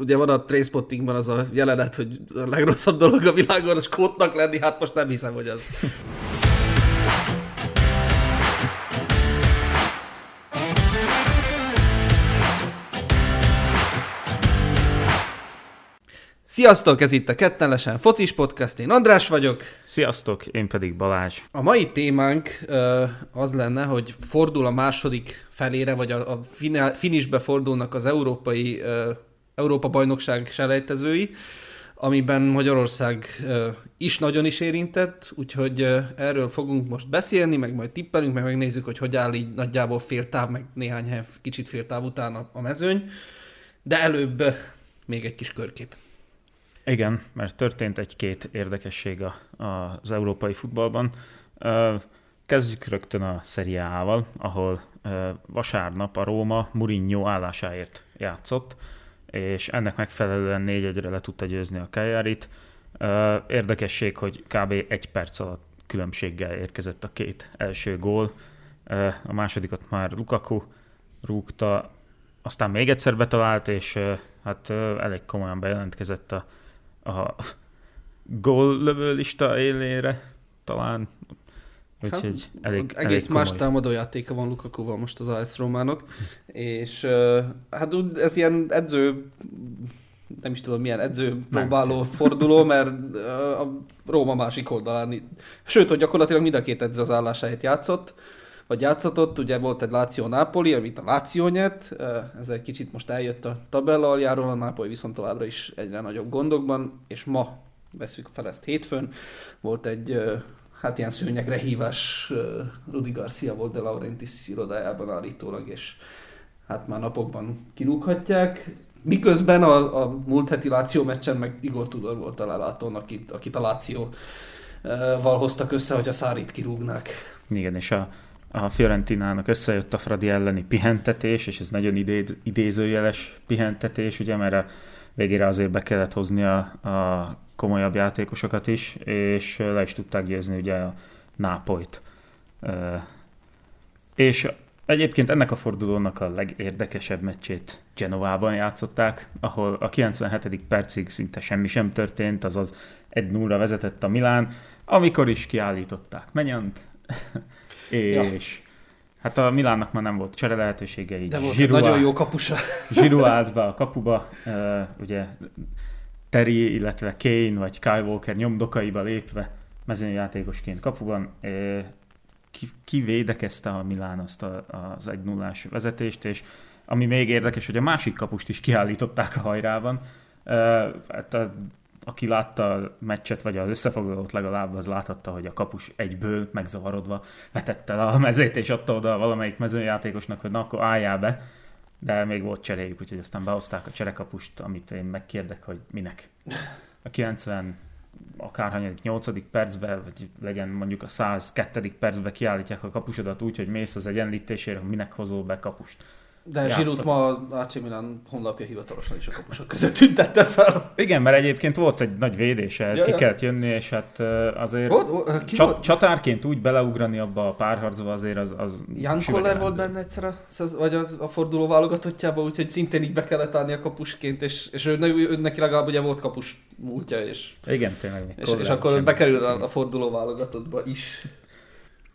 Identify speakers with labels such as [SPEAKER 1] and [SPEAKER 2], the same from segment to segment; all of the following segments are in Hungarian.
[SPEAKER 1] Ugye van a Trainspottingban az a jelenet, hogy a legrosszabb dolog a világon, az kótnak lenni, hát most nem hiszem, hogy az. Sziasztok, ez itt a Kettenlesen Focis Podcast, én András vagyok.
[SPEAKER 2] Sziasztok, én pedig Balázs.
[SPEAKER 1] A mai témánk az lenne, hogy fordul a második felére, vagy a, a finisbe fordulnak az európai Európa bajnokság selejtezői, amiben Magyarország is nagyon is érintett, úgyhogy erről fogunk most beszélni, meg majd tippelünk, meg megnézzük, hogy hogy áll így nagyjából fél táv, meg néhány hely kicsit fél táv után a, mezőny. De előbb még egy kis körkép.
[SPEAKER 2] Igen, mert történt egy-két érdekesség az európai futballban. Kezdjük rögtön a Serie ahol vasárnap a Róma Mourinho állásáért játszott és ennek megfelelően 4 1 le tudta győzni a Kajárit. Érdekesség, hogy kb. egy perc alatt különbséggel érkezett a két első gól. A másodikat már Lukaku rúgta, aztán még egyszer betalált, és hát elég komolyan bejelentkezett a, a góllövő lista élére, talán
[SPEAKER 1] Úgyhogy hát, elég, egész elég más támadójátéka van Lukakuval most az AS Romának, és hát ez ilyen edző, nem is tudom milyen edző próbáló forduló, mert a Róma másik oldalán, sőt, hogy gyakorlatilag mind a két edző az állásáért játszott, vagy játszatott, ugye volt egy Láció Nápoli, amit a Láció nyert, ez egy kicsit most eljött a tabella aljáról, a Nápoli viszont továbbra is egyre nagyobb gondokban, és ma veszük fel ezt hétfőn, volt egy hát ilyen szőnyegre hívás Rudi Garcia volt de Laurentiis irodájában állítólag, és hát már napokban kirúghatják. Miközben a, a múlt heti Láció meccsen meg Igor Tudor volt a lelátón, akit, akit a Láció hoztak össze, hogy a Szárit kirúgnák.
[SPEAKER 2] Igen, és a, a Fiorentinának összejött a Fradi elleni pihentetés, és ez nagyon idéz, idézőjeles pihentetés, ugye, mert a végére azért be kellett hozni a, a komolyabb játékosokat is, és le is tudták győzni ugye a Nápolyt. És egyébként ennek a fordulónak a legérdekesebb meccsét Genovában játszották, ahol a 97. percig szinte semmi sem történt, azaz 1-0-ra vezetett a Milán, amikor is kiállították Menyant, és. Hát a Milánnak már nem volt csere lehetősége, így
[SPEAKER 1] De volt Zsiru nagyon jó kapusa.
[SPEAKER 2] Zsiru állt be a kapuba, ugye Terry, illetve Kane vagy Kyle Walker nyomdokaiba lépve mezőnyjátékosként kapuban kivédekezte a Milán azt a, az 1 0 vezetést, és ami még érdekes, hogy a másik kapust is kiállították a hajrában. Hát a, aki látta a meccset, vagy az összefoglalót legalább, az láthatta, hogy a kapus egyből megzavarodva vetette le a mezét, és adta oda valamelyik mezőjátékosnak, hogy na akkor álljál be de még volt cseréjük, úgyhogy aztán behozták a cserekapust, amit én megkérdek, hogy minek. A 90 akárhanyadik 8. percben, vagy legyen mondjuk a 102. percben kiállítják a kapusodat úgy, hogy mész az egyenlítésére, minek hozol be kapust.
[SPEAKER 1] De Zsirút ma AC Milan honlapja hivatalosan is a kapusok között tüntette fel.
[SPEAKER 2] Igen, mert egyébként volt egy nagy védése, ja, ki ja. kellett jönni, és hát azért volt, ki csat, volt? csatárként úgy beleugrani abba a párharcba azért az, az
[SPEAKER 1] Jan Koller volt benne egyszer, a, vagy az, a forduló válogatottjában, úgyhogy szintén így be kellett állni a kapusként, és, és ő, ő, neki legalább ugye volt kapus múltja, és,
[SPEAKER 2] Igen, tényleg.
[SPEAKER 1] És, és akkor bekerül a, a forduló válogatottba is.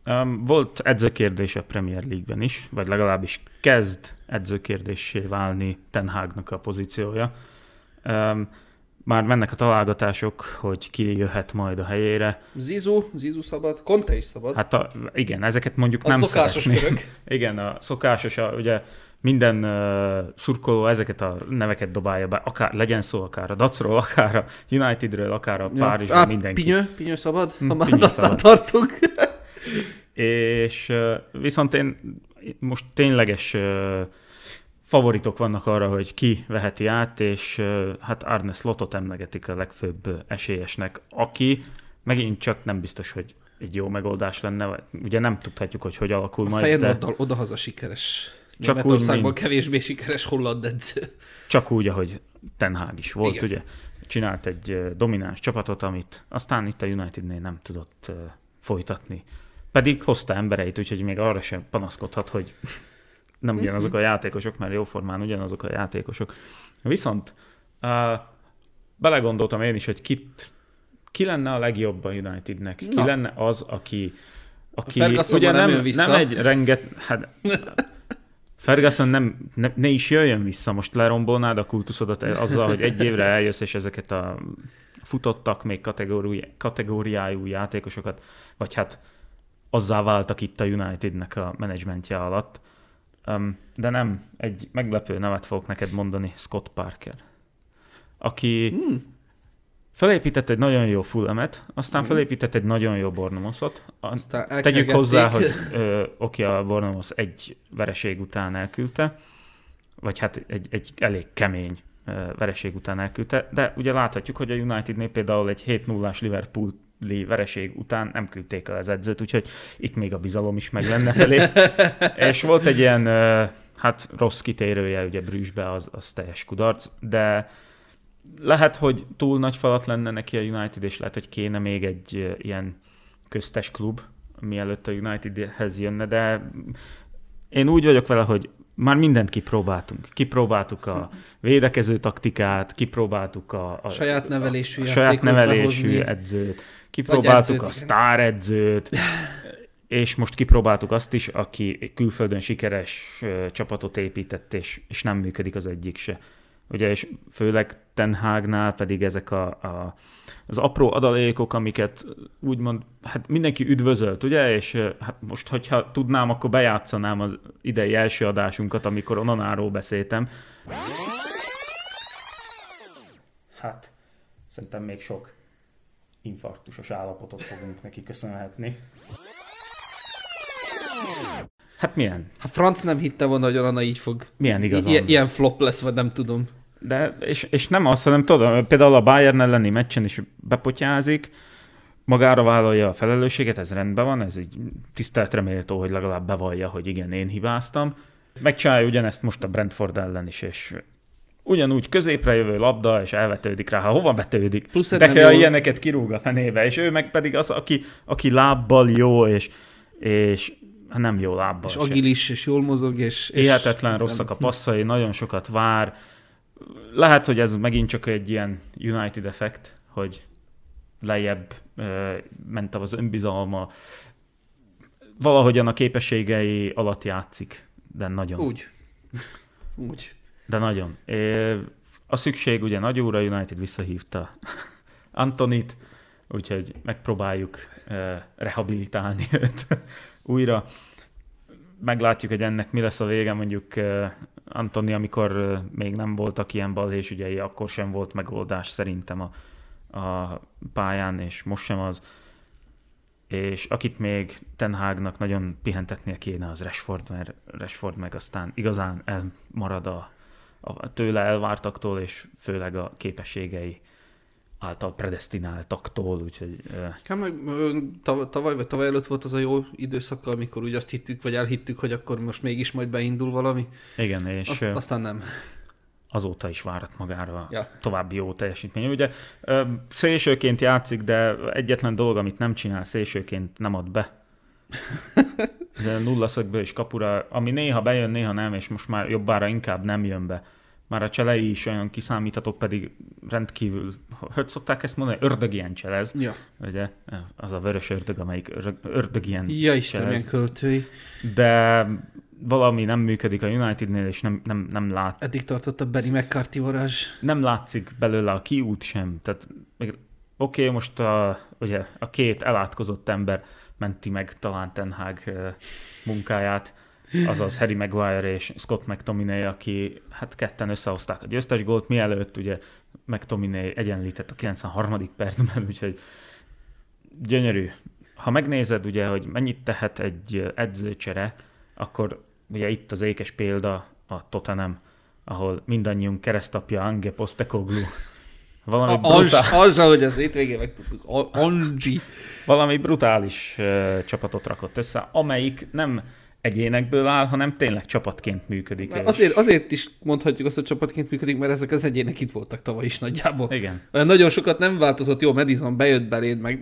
[SPEAKER 2] Um, volt edzőkérdés a Premier League-ben is, vagy legalábbis kezd edzőkérdésé válni Ten Hagnak a pozíciója. Már mennek a találgatások, hogy ki jöhet majd a helyére.
[SPEAKER 1] Zizu, Zizu szabad, Conte is szabad.
[SPEAKER 2] Hát a, igen, ezeket mondjuk a nem
[SPEAKER 1] szokásos szeretni. körök.
[SPEAKER 2] igen, a szokásos, a, ugye minden uh, szurkoló ezeket a neveket dobálja be, akár legyen szó akár a Dacról, akár a Unitedről, akár a Párizsról, ja, mindenki.
[SPEAKER 1] Pinyő, Pinyő szabad, hm, ha már aztán tartunk.
[SPEAKER 2] És viszont én most tényleges favoritok vannak arra, hogy ki veheti át, és hát Arne Slotot emlegetik a legfőbb esélyesnek, aki megint csak nem biztos, hogy egy jó megoldás lenne. Ugye nem tudhatjuk, hogy hogy alakul a majd.
[SPEAKER 1] A de... odahaza sikeres. Csak úgy, mint... kevésbé sikeres holland edző.
[SPEAKER 2] Csak úgy, ahogy Ten Hag is volt, Igen. ugye? Csinált egy domináns csapatot, amit aztán itt a Unitednél nem tudott folytatni. Pedig hozta embereit, úgyhogy még arra sem panaszkodhat, hogy nem ugyanazok a játékosok, mert jóformán ugyanazok a játékosok. Viszont Uh, belegondoltam én is, hogy kit, ki lenne a legjobb a Unitednek? Ki Na. lenne az, aki, aki ugye nem, nem, nem egy renget, hát, Ferguson nem, ne, ne is jöjjön vissza, most lerombolnád a kultuszodat azzal, hogy egy évre eljössz, és ezeket a futottak még kategóri, kategóriájú játékosokat, vagy hát azzá váltak itt a Unitednek a menedzsmentje alatt. Um, de nem, egy meglepő nevet fogok neked mondani, Scott Parker, aki hmm. felépített egy nagyon jó fullemet, aztán hmm. felépített egy nagyon jó Bornomosot. Tegyük hozzá, hogy ö, oké, a Bornomos egy vereség után elküldte, vagy hát egy, egy elég kemény vereség után elküldte, de ugye láthatjuk, hogy a Unitednél például egy 7-0-ás Liverpool vereség után nem küldték el az edzőt, úgyhogy itt még a bizalom is meg lenne felé. és volt egy ilyen, hát rossz kitérője ugye Brüsszbe, az, az teljes kudarc, de lehet, hogy túl nagy falat lenne neki a United, és lehet, hogy kéne még egy ilyen köztes klub, mielőtt a Unitedhez jönne, de én úgy vagyok vele, hogy már mindent kipróbáltunk. Kipróbáltuk a védekező taktikát, kipróbáltuk a, a
[SPEAKER 1] saját nevelésű,
[SPEAKER 2] a saját nevelésű behozni. edzőt, kipróbáltuk a sztár edzőt, és most kipróbáltuk azt is, aki külföldön sikeres csapatot épített, és, és nem működik az egyik se. Ugye, és főleg Ten Hagnál pedig ezek a, a, az apró adalékok, amiket úgymond, hát mindenki üdvözölt, ugye, és hát most, hogyha tudnám, akkor bejátszanám az idei első adásunkat, amikor Onanáról beszéltem. Hát, szerintem még sok infarktusos állapotot fogunk neki köszönhetni. Hát milyen?
[SPEAKER 1] Hát Franc nem hitte volna, hogy Anna így fog.
[SPEAKER 2] Milyen igazán?
[SPEAKER 1] I- ilyen flop lesz, vagy nem tudom.
[SPEAKER 2] De, és, és nem azt, hanem tudod, például a Bayern elleni meccsen is bepotyázik, magára vállalja a felelősséget, ez rendben van, ez egy tisztelt reméltó, hogy legalább bevallja, hogy igen, én hibáztam. Megcsinálja ugyanezt most a Brentford ellen is, és ugyanúgy középre jövő labda, és elvetődik rá, ha hova vetődik. Plusz De kell ilyeneket kirúg a fenébe, és ő meg pedig az, aki, aki lábbal jó, és, és nem jó lábbal.
[SPEAKER 1] És agilis, és jól mozog, és...
[SPEAKER 2] és rosszak a passzai, nagyon sokat vár, lehet, hogy ez megint csak egy ilyen United effekt, hogy lejjebb ment az önbizalma, valahogyan a képességei alatt játszik, de nagyon.
[SPEAKER 1] Úgy. Úgy.
[SPEAKER 2] De nagyon. A szükség ugye nagy úra, United visszahívta Antonit, úgyhogy megpróbáljuk rehabilitálni őt újra. Meglátjuk, hogy ennek mi lesz a vége, mondjuk Antoni, amikor még nem voltak ilyen balhés ügyei, akkor sem volt megoldás szerintem a, a pályán, és most sem az. És akit még Ten Hagnak nagyon pihentetnie kéne, az Rashford, mert Rashford meg aztán igazán elmarad a, a tőle elvártaktól, és főleg a képességei által predestináltaktól, úgyhogy...
[SPEAKER 1] Hát meg tavaly vagy tavaly előtt volt az a jó időszak, amikor úgy azt hittük, vagy elhittük, hogy akkor most mégis majd beindul valami.
[SPEAKER 2] Igen, és...
[SPEAKER 1] Azt, aztán nem.
[SPEAKER 2] Azóta is várat magára ja. további jó teljesítmény. Ugye szélsőként játszik, de egyetlen dolog, amit nem csinál szélsőként, nem ad be. De nullaszögből is kapura, ami néha bejön, néha nem, és most már jobbára inkább nem jön be már a cselei is olyan kiszámíthatók, pedig rendkívül, hogy szokták ezt mondani, ördögien cselez.
[SPEAKER 1] Ja.
[SPEAKER 2] Ugye, az a vörös ördög, amelyik ördögien
[SPEAKER 1] Ja, Isten, milyen költői.
[SPEAKER 2] De valami nem működik a Unitednél, és nem, nem, nem lát.
[SPEAKER 1] Eddig tartott a Benny McCarthy varázs.
[SPEAKER 2] Nem látszik belőle a kiút sem. Tehát oké, okay, most a, ugye, a két elátkozott ember menti meg talán Ten Hag munkáját, azaz Harry Maguire és Scott McTominay, aki hát ketten összehozták a győztes gólt, mielőtt ugye McTominay egyenlített a 93. percben, úgyhogy gyönyörű. Ha megnézed ugye, hogy mennyit tehet egy edzőcsere, akkor ugye itt az ékes példa a Tottenham, ahol mindannyiunk keresztapja Ange Postecoglou.
[SPEAKER 1] Valami brutál... Az, hogy az hétvégén megtudtuk. Angi.
[SPEAKER 2] Valami brutális uh, csapatot rakott össze, amelyik nem egyénekből áll, hanem tényleg csapatként működik.
[SPEAKER 1] Azért, azért is mondhatjuk azt, hogy csapatként működik, mert ezek az egyének itt voltak tavaly is nagyjából.
[SPEAKER 2] Igen.
[SPEAKER 1] Olyan nagyon sokat nem változott, jó, Madison bejött beléd, meg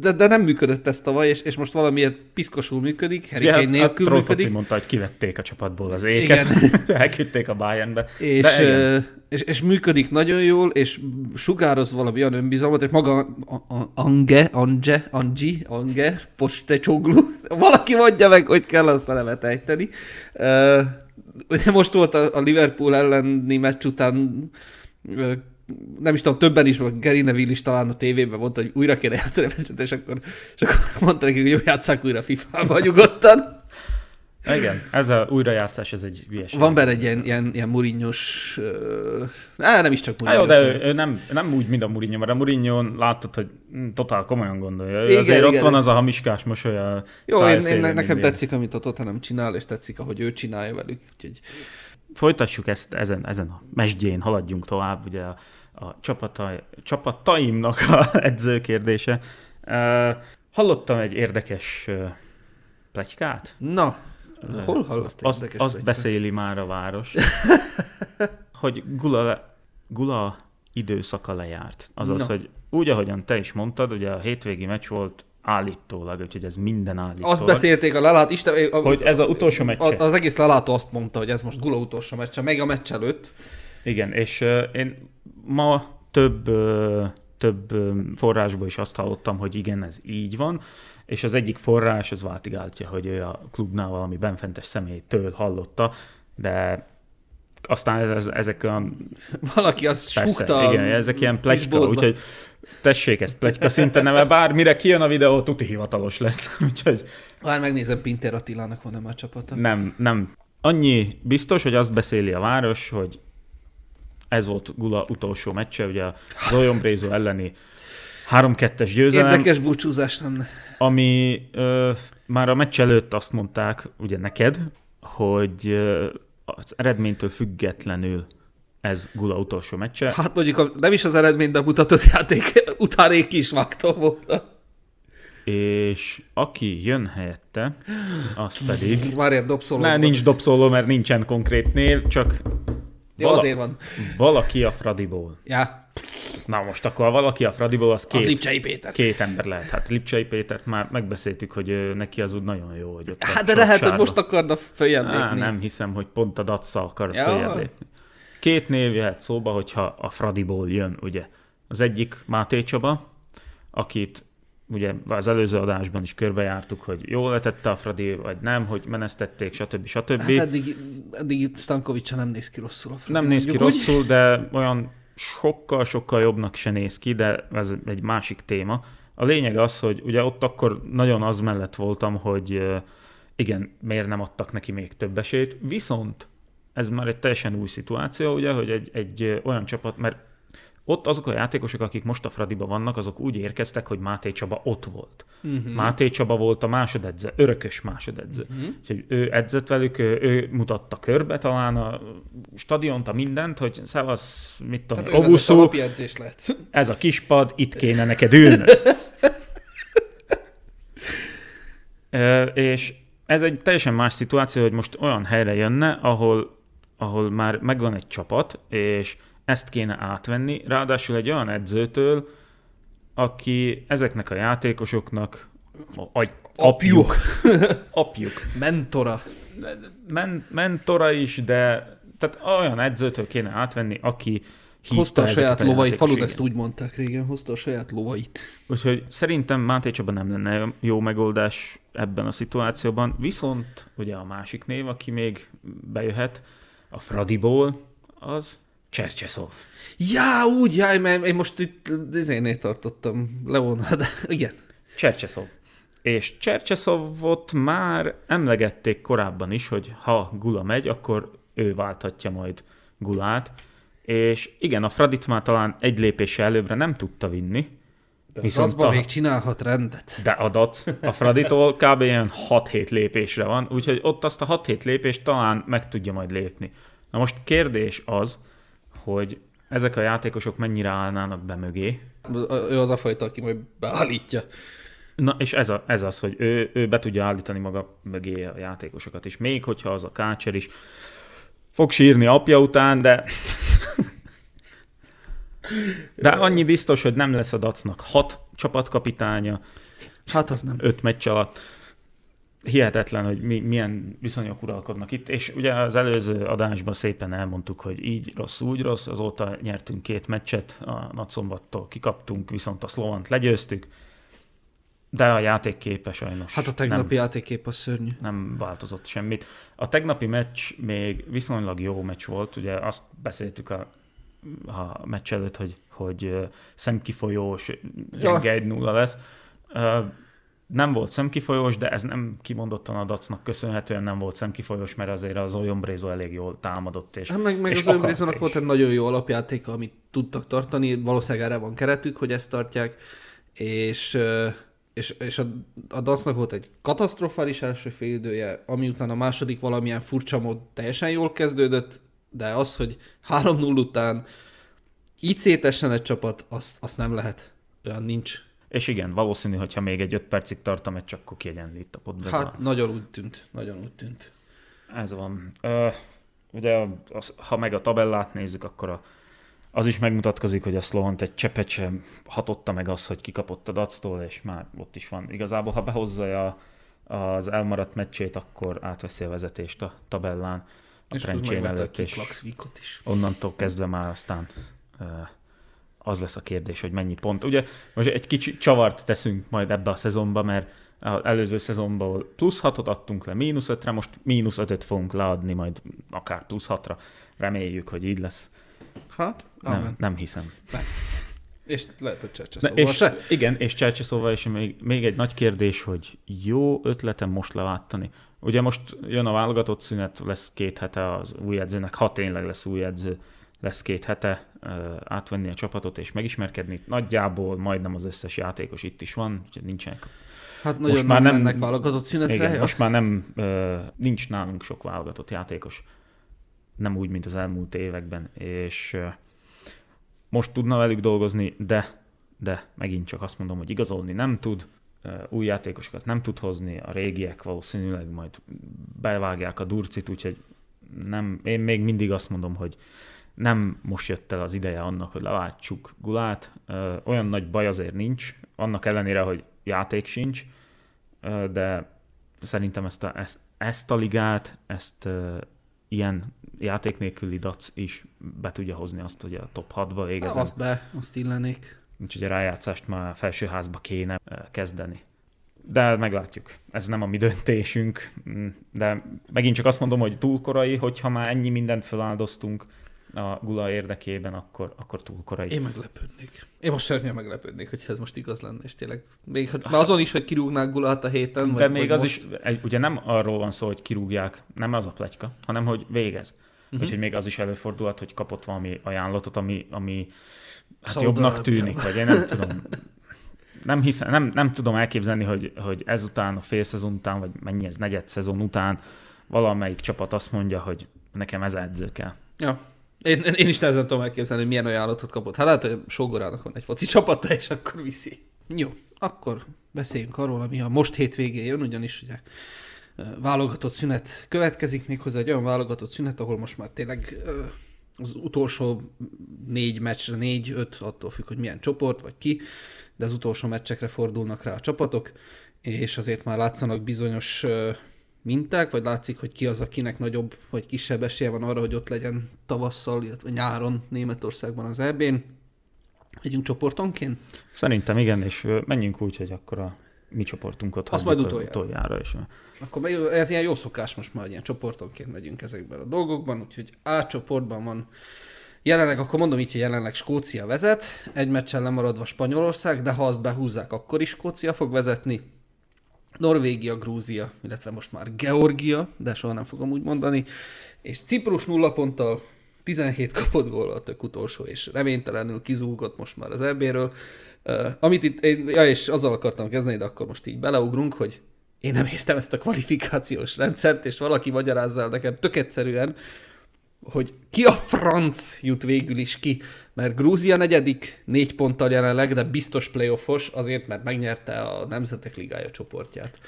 [SPEAKER 1] de, de nem működött ez tavaly, és, és most valamiért piszkosul működik, Harry Kane nélkül
[SPEAKER 2] a
[SPEAKER 1] működik.
[SPEAKER 2] mondta, hogy kivették a csapatból az éket, elküldték a Bayernbe.
[SPEAKER 1] És, de és, és, működik nagyon jól, és sugároz valami olyan önbizalmat, és maga Ange, Ange, Angi, Ange, Poste Csoglu, valaki mondja meg, hogy kell azt a nevet ejteni. Ugye most volt a, a Liverpool elleni meccs után nem is tudom, többen is, Gary Neville is talán a tévében mondta, hogy újra kéne játszani a meccset, és akkor, és akkor mondta nekik, hogy jó, játsszák újra FIFA-ba nyugodtan.
[SPEAKER 2] Igen, ez a újrajátszás, ez egy hülyeség.
[SPEAKER 1] Van benne egy ilyen, ilyen, ilyen Murinyos, uh, nem is csak
[SPEAKER 2] Mourinho. Jó, de ő, ő, nem, nem úgy, mint a Mourinho, mert a Mourinho láttad, hogy hm, totál komolyan gondolja. Igen, Azért igen, ott van az a hamiskás mosoly a
[SPEAKER 1] Jó, én, én, nekem mindig. tetszik, amit a Tottenham csinál, és tetszik, ahogy ő csinálja velük. Úgyhogy...
[SPEAKER 2] Folytassuk ezt ezen, ezen a mesdjén, haladjunk tovább. Ugye a, a csapatai, csapataimnak a edzőkérdése. Uh, hallottam egy érdekes uh, plegykát.
[SPEAKER 1] Na, hol hallott
[SPEAKER 2] azt, érdekes Azt beszéli már a város, hogy Gula, Gula időszaka lejárt. Azaz, no. hogy úgy, ahogyan te is mondtad, ugye a hétvégi meccs volt állítólag, úgyhogy ez minden állítólag.
[SPEAKER 1] Azt beszélték a Lalát, Isten,
[SPEAKER 2] a, hogy ez a utolsó meccs.
[SPEAKER 1] Az egész Lalátó azt mondta, hogy ez most Gula utolsó meccs, meg a meccs előtt.
[SPEAKER 2] Igen, és uh, én ma több, uh, több forrásból is azt hallottam, hogy igen, ez így van, és az egyik forrás az váltigáltja, hogy ő a klubnál valami benfentes személytől hallotta, de aztán ez, ezek a...
[SPEAKER 1] Valaki azt persze,
[SPEAKER 2] Igen, ezek ilyen plegyka, úgyhogy tessék ezt plegyka szinten, mert bármire kijön a videó, tuti hivatalos lesz. úgyhogy...
[SPEAKER 1] Vár megnézem, Pinter Attilának van-e már csapata.
[SPEAKER 2] Nem, nem. Annyi biztos, hogy azt beszéli a város, hogy ez volt Gula utolsó meccse, ugye az Olyom elleni 3-2-es győzelem.
[SPEAKER 1] Érdekes búcsúzás lenne.
[SPEAKER 2] Ami ö, már a meccs előtt azt mondták, ugye neked, hogy ö, az eredménytől függetlenül ez Gula utolsó meccse.
[SPEAKER 1] Hát mondjuk a, nem is az eredmény, de mutatott játék után egy kis vágta volna.
[SPEAKER 2] És aki jön helyette, az pedig...
[SPEAKER 1] Várjál, dobszoló.
[SPEAKER 2] Ne, nincs dobszóló, mert nincsen konkrét név, csak
[SPEAKER 1] jó, vala, azért van.
[SPEAKER 2] Valaki a Fradiból.
[SPEAKER 1] Ja.
[SPEAKER 2] Na most akkor valaki a Fradiból, az két,
[SPEAKER 1] az Lipcsei Péter.
[SPEAKER 2] két ember lehet. Hát Lipcsei Pétert már megbeszéltük, hogy neki az úgy nagyon jó, hogy ott
[SPEAKER 1] Hát de lehet, hogy most akarna följebb lépni.
[SPEAKER 2] nem hiszem, hogy pont a Datsa akar ja. följebb lépni. Két név jöhet szóba, hogyha a Fradiból jön, ugye. Az egyik Máté Csaba, akit ugye az előző adásban is körbejártuk, hogy jól letette a Fradi, vagy nem, hogy menesztették, stb. stb. Hát
[SPEAKER 1] eddig, eddig Stankovics nem néz ki rosszul a Fradi.
[SPEAKER 2] Nem néz ki rosszul, úgy. de olyan sokkal-sokkal jobbnak se néz ki, de ez egy másik téma. A lényeg az, hogy ugye ott akkor nagyon az mellett voltam, hogy igen, miért nem adtak neki még több esélyt, viszont ez már egy teljesen új szituáció, ugye, hogy egy, egy olyan csapat, mert ott azok a játékosok, akik most a Fradiba vannak, azok úgy érkeztek, hogy Máté Csaba ott volt. Uh-huh. Máté Csaba volt a másodedző, örökös másodedző. Uh-huh. Úgyhogy ő edzett velük, ő, ő mutatta körbe talán a stadiont, a mindent, hogy szevasz, mit tudom, hát lehet. ez a kispad, itt kéne neked ülni. és ez egy teljesen más szituáció, hogy most olyan helyre jönne, ahol, ahol már megvan egy csapat, és ezt kéne átvenni, ráadásul egy olyan edzőtől, aki ezeknek a játékosoknak
[SPEAKER 1] agy, apjuk.
[SPEAKER 2] apjuk.
[SPEAKER 1] Mentora.
[SPEAKER 2] Men, mentora is, de tehát olyan edzőtől kéne átvenni, aki
[SPEAKER 1] Hozta a saját a lovait, falud ezt úgy mondták régen, hozta a saját lovait.
[SPEAKER 2] Úgyhogy szerintem Máté Csaba nem lenne jó megoldás ebben a szituációban, viszont ugye a másik név, aki még bejöhet, a Fradiból, az Csercseszov.
[SPEAKER 1] Já, úgy, jaj, mert én most itt izénél tartottam Leona, de igen.
[SPEAKER 2] Csercseszov. És Csercseszovot már emlegették korábban is, hogy ha Gula megy, akkor ő válthatja majd Gulát. És igen, a Fradit már talán egy lépéssel előbbre nem tudta vinni.
[SPEAKER 1] Viszont a még csinálhat rendet.
[SPEAKER 2] De a Dac, a Fraditól kb. ilyen 6-7 lépésre van, úgyhogy ott azt a 6-7 lépést talán meg tudja majd lépni. Na most kérdés az, hogy ezek a játékosok mennyire állnának be mögé.
[SPEAKER 1] Ő az a fajta, aki majd beállítja.
[SPEAKER 2] Na, és ez, a, ez az, hogy ő, ő be tudja állítani maga mögé a játékosokat is. Még hogyha az a kácser is fog sírni apja után, de De annyi biztos, hogy nem lesz a Dacnak hat csapatkapitánya.
[SPEAKER 1] Hát az nem.
[SPEAKER 2] Öt meccs alatt. Hihetetlen, hogy mi, milyen viszonyok uralkodnak itt, és ugye az előző adásban szépen elmondtuk, hogy így rossz, úgy rossz, azóta nyertünk két meccset, a Nagyszombattól kikaptunk, viszont a Szlovant legyőztük, de a játékképe sajnos.
[SPEAKER 1] Hát a tegnapi nem, játékkép a szörnyű.
[SPEAKER 2] Nem változott semmit. A tegnapi meccs még viszonylag jó meccs volt, ugye azt beszéltük a, a meccs előtt, hogy, hogy szemkifolyós, gyenge ja. 1-0 lesz. Nem volt szemkifolyós, de ez nem kimondottan a dacnak köszönhetően nem volt szemkifolyós, mert azért az Oyombrézo elég jól támadott. És,
[SPEAKER 1] hát meg, meg és az Oyombrézónak volt egy nagyon jó alapjátéka, amit tudtak tartani, valószínűleg erre van keretük, hogy ezt tartják, és és, és a, a Dacnak volt egy katasztrofális első félidője, ami után a második valamilyen furcsa mód teljesen jól kezdődött, de az, hogy 3-0 után így szétessen egy csapat, azt, azt nem lehet. Olyan nincs.
[SPEAKER 2] És igen, valószínű, hogyha még egy 5 percig tart a meccs, akkor kiegyenlít a potba.
[SPEAKER 1] Hát nagyon úgy tűnt, nagyon úgy tűnt.
[SPEAKER 2] Ez van. Uh, ugye, az, ha meg a tabellát nézzük, akkor a az is megmutatkozik, hogy a Slovant egy csepet sem hatotta meg az, hogy kikapott a Dactól, és már ott is van. Igazából, ha behozza a, az elmaradt meccsét, akkor átveszi a vezetést a tabellán a és Trencsén előtt, és is. onnantól kezdve már aztán az lesz a kérdés, hogy mennyi pont. Ugye most egy kicsi csavart teszünk majd ebbe a szezonba, mert az előző szezonban plusz 6-ot adtunk le mínusz 5-re, most mínusz 5-öt fogunk leadni majd akár plusz 6-ra. Reméljük, hogy így lesz.
[SPEAKER 1] Hát,
[SPEAKER 2] nem, nem hiszem. Nem.
[SPEAKER 1] És lehet, hogy Csercseszóval és, se.
[SPEAKER 2] Igen, és Csercseszóval is még, még egy nagy kérdés, hogy jó ötletem most leváltani. Ugye most jön a válogatott szünet, lesz két hete az új edzőnek, ha tényleg lesz új edző, lesz két hete átvenni a csapatot és megismerkedni. Nagyjából majdnem az összes játékos itt is van, úgyhogy nincsenek.
[SPEAKER 1] Hát nagyon most már nem mennek válogatott szünetre. Igen,
[SPEAKER 2] ja? most már nem, nincs nálunk sok válogatott játékos nem úgy, mint az elmúlt években, és most tudna velük dolgozni, de, de megint csak azt mondom, hogy igazolni nem tud, új játékosokat nem tud hozni, a régiek valószínűleg majd bevágják a durcit, úgyhogy nem, én még mindig azt mondom, hogy nem most jött el az ideje annak, hogy leváltsuk Gulát. Olyan nagy baj azért nincs, annak ellenére, hogy játék sincs, de szerintem ezt a, ezt, ezt a ligát, ezt ilyen játék nélküli dac is be tudja hozni azt, hogy a top 6-ba végezem.
[SPEAKER 1] Azt be, azt illenék.
[SPEAKER 2] Úgyhogy a rájátszást már felsőházba kéne eh, kezdeni. De meglátjuk. Ez nem a mi döntésünk. Mm, de megint csak azt mondom, hogy túl korai, hogyha már ennyi mindent feláldoztunk, a Gula érdekében, akkor, akkor túl korai.
[SPEAKER 1] Én meglepődnék. Én most szörnyen meglepődnék, hogyha ez most igaz lenne, és tényleg még hát, azon is, hogy kirúgnák Gulát a héten.
[SPEAKER 2] De vagy, még vagy az most... is, ugye nem arról van szó, hogy kirúgják, nem az a pletyka, hanem hogy végez. Uh-huh. Úgyhogy még az is előfordulhat, hogy kapott valami ajánlatot, ami, ami hát jobbnak tűnik, vagy én nem tudom. Nem, hiszem, nem, nem tudom elképzelni, hogy, hogy ezután, a fél szezon után, vagy mennyi ez, negyed szezon után valamelyik csapat azt mondja, hogy nekem ez edző kell.
[SPEAKER 1] Ja, én, én is nehezen tudom elképzelni, hogy milyen ajánlatot kapott. Hát lehet, hogy Sogorának van egy foci csapata, és akkor viszi. Jó, akkor beszéljünk arról, ami a most hétvégén jön, ugyanis ugye válogatott szünet következik, méghozzá egy olyan válogatott szünet, ahol most már tényleg az utolsó négy meccsre, négy-öt, attól függ, hogy milyen csoport, vagy ki, de az utolsó meccsekre fordulnak rá a csapatok, és azért már látszanak bizonyos minták, vagy látszik, hogy ki az, akinek nagyobb vagy kisebb esélye van arra, hogy ott legyen tavasszal, illetve nyáron Németországban az EB-n. Megyünk csoportonként?
[SPEAKER 2] Szerintem igen, és menjünk úgy, hogy akkor a mi csoportunkat
[SPEAKER 1] Azt majd utoljára.
[SPEAKER 2] utoljára is.
[SPEAKER 1] Akkor ez ilyen jó szokás most már, ilyen csoportonként megyünk ezekben a dolgokban, úgyhogy A csoportban van Jelenleg, akkor mondom így, hogy jelenleg Skócia vezet, egy meccsen lemaradva Spanyolország, de ha azt behúzzák, akkor is Skócia fog vezetni. Norvégia, Grúzia, illetve most már Georgia, de soha nem fogom úgy mondani, és Ciprus nulla ponttal 17 kapott gól a tök utolsó, és reménytelenül kizúgott most már az EB-ről. Uh, amit itt, én, ja, és azzal akartam kezdeni, de akkor most így beleugrunk, hogy én nem értem ezt a kvalifikációs rendszert, és valaki magyarázza el nekem tök egyszerűen, hogy ki a franc jut végül is ki, mert Grúzia negyedik, négy ponttal jelenleg, de biztos playoffos, azért, mert megnyerte a Nemzetek Ligája csoportját.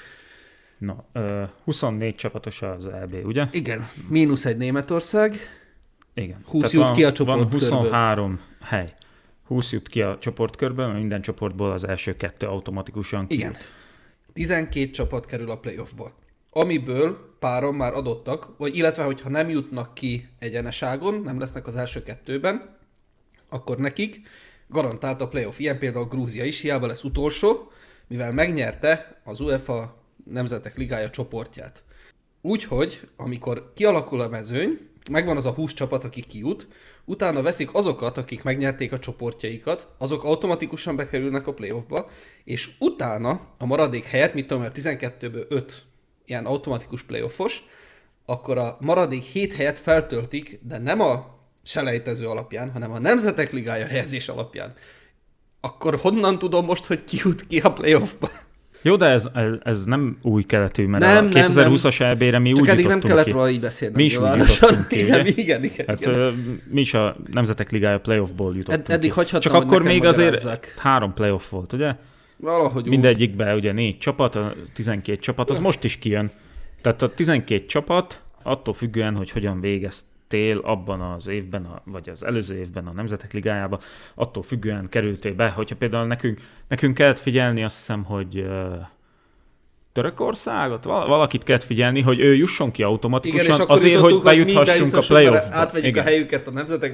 [SPEAKER 2] Na, uh, 24 csapatos az EB, ugye?
[SPEAKER 1] Igen, mínusz egy Németország.
[SPEAKER 2] Igen.
[SPEAKER 1] 20 jut van, ki a csoport
[SPEAKER 2] Van 23 körből. hely. 20 jut ki a csoportkörből, mert minden csoportból az első kettő automatikusan
[SPEAKER 1] ki. Igen. 12 csapat kerül a playoffba. Amiből páron már adottak, vagy illetve, hogyha nem jutnak ki egyeneságon, nem lesznek az első kettőben, akkor nekik garantált a playoff. Ilyen például Grúzia is, hiába lesz utolsó, mivel megnyerte az UEFA Nemzetek Ligája csoportját. Úgyhogy, amikor kialakul a mezőny, megvan az a 20 csapat, aki kijut, utána veszik azokat, akik megnyerték a csoportjaikat, azok automatikusan bekerülnek a playoffba, és utána a maradék helyet, mit tudom, 12-ből 5 ilyen automatikus playoffos, akkor a maradék 7 helyet feltöltik, de nem a selejtező alapján, hanem a Nemzetek Ligája helyezés alapján. Akkor honnan tudom most, hogy ki jut ki a playoffba?
[SPEAKER 2] Jó, de ez, ez, nem új keletű, mert nem, a 2020-as EB-re mi Csak úgy eddig
[SPEAKER 1] nem kellett
[SPEAKER 2] ki.
[SPEAKER 1] róla így beszélni.
[SPEAKER 2] Mi is úgy jutottunk ki,
[SPEAKER 1] igen, igen, igen, igen,
[SPEAKER 2] hát, igen. Mi is a Nemzetek Ligája playoffból jutottunk
[SPEAKER 1] Ed, Eddig
[SPEAKER 2] ki. Csak akkor még azért három playoff volt, ugye?
[SPEAKER 1] Valahogy
[SPEAKER 2] Mindegyikben ugye négy csapat, a 12 csapat, az most is kijön. Tehát a 12 csapat attól függően, hogy hogyan végezt tél abban az évben, vagy az előző évben a Nemzetek Ligájába, attól függően kerültél be. Hogyha például nekünk, nekünk kellett figyelni, azt hiszem, hogy Törökországot? Valakit kellett figyelni, hogy ő jusson ki automatikusan, Igen, azért, hogy bejuthassunk a playoffba.
[SPEAKER 1] Átvegyük Igen. a helyüket a Nemzetek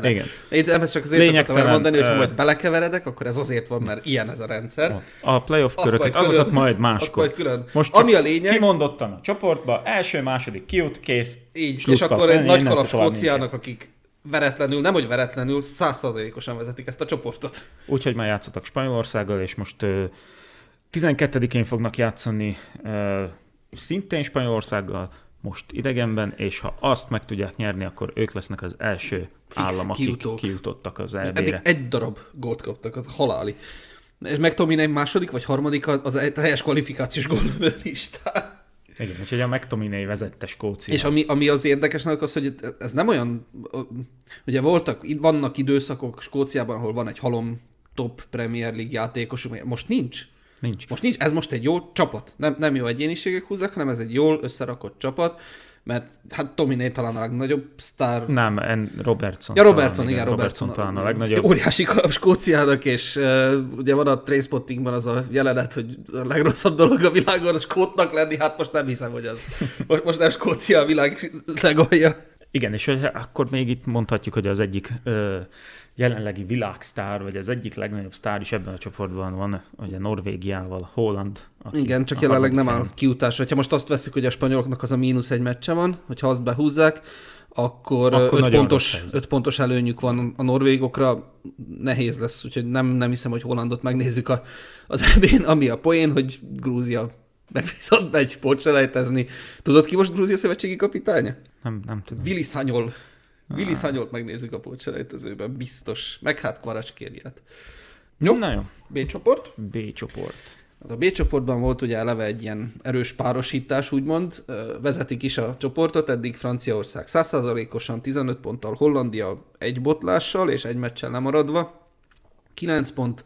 [SPEAKER 1] ne. Igen. Én nem ezt csak azért akartam mondani, hogy ha majd belekeveredek, akkor ez azért van, mert ilyen ez a rendszer.
[SPEAKER 2] A playoff köröket, majd azokat majd máskor. Majd
[SPEAKER 1] külön. Most Ami a lényeg...
[SPEAKER 2] Kimondottan a csoportba, első, második kiút, kész.
[SPEAKER 1] Így, és akkor egy nagy kalap Skóciának, akik veretlenül, nem hogy veretlenül, százszerzalékosan vezetik ezt a csoportot.
[SPEAKER 2] Úgyhogy már játszottak Spanyolországgal, és most 12-én fognak játszani szintén Spanyolországgal, most idegenben, és ha azt meg tudják nyerni, akkor ők lesznek az első Fix állam, akik kijutók. kijutottak az eb Eddig
[SPEAKER 1] egy darab gólt kaptak, az haláli. És meg egy második vagy harmadik az a helyes kvalifikációs gól listán.
[SPEAKER 2] Igen, úgyhogy a McTominay vezette Skócia.
[SPEAKER 1] És ami, ami az érdekes az, hogy ez nem olyan, ugye voltak, vannak időszakok Skóciában, ahol van egy halom top Premier League játékos, most nincs.
[SPEAKER 2] Nincs.
[SPEAKER 1] Most nincs, ez most egy jó csapat. Nem, nem jó egyéniségek húzzák, hanem ez egy jól összerakott csapat, mert hát Tominé talán a legnagyobb sztár.
[SPEAKER 2] Nem, en Robertson.
[SPEAKER 1] Ja, Robertson, talán, igen,
[SPEAKER 2] Robertson, Robertson talán a legnagyobb.
[SPEAKER 1] Óriási a Skóciának, és uh, ugye van a Trainspottingban az a jelenet, hogy a legrosszabb dolog a világon a skótnak lenni, hát most nem hiszem, hogy az. Most, most nem Skócia a világ legolja.
[SPEAKER 2] Igen, és akkor még itt mondhatjuk, hogy az egyik uh, jelenlegi világsztár, vagy az egyik legnagyobb sztár is ebben a csoportban van, ugye Norvégiával, Holland.
[SPEAKER 1] Igen, csak jelenleg nem áll kiutásra. Ha most azt veszik, hogy a spanyoloknak az a mínusz egy meccse van, hogyha azt behúzzák, akkor, akkor 5 pontos, öt pontos előnyük van a norvégokra, nehéz lesz, úgyhogy nem, nem hiszem, hogy Hollandot megnézzük a, az ebén, ami a poén, hogy Grúzia meg viszont egy sportselejtezni. Tudod ki most Grúzia szövetségi kapitánya?
[SPEAKER 2] Nem, nem tudom.
[SPEAKER 1] Vili Szanyol. Vili Szanyolt megnézzük a pótselejtezőben, biztos. Meg hát Kvaracskériát.
[SPEAKER 2] Jó? Na jó.
[SPEAKER 1] B csoport?
[SPEAKER 2] B csoport.
[SPEAKER 1] Hát a B csoportban volt ugye eleve egy ilyen erős párosítás, úgymond. Vezetik is a csoportot, eddig Franciaország 100%-osan 15 ponttal, Hollandia egy botlással és egy meccsel lemaradva. 9 pont,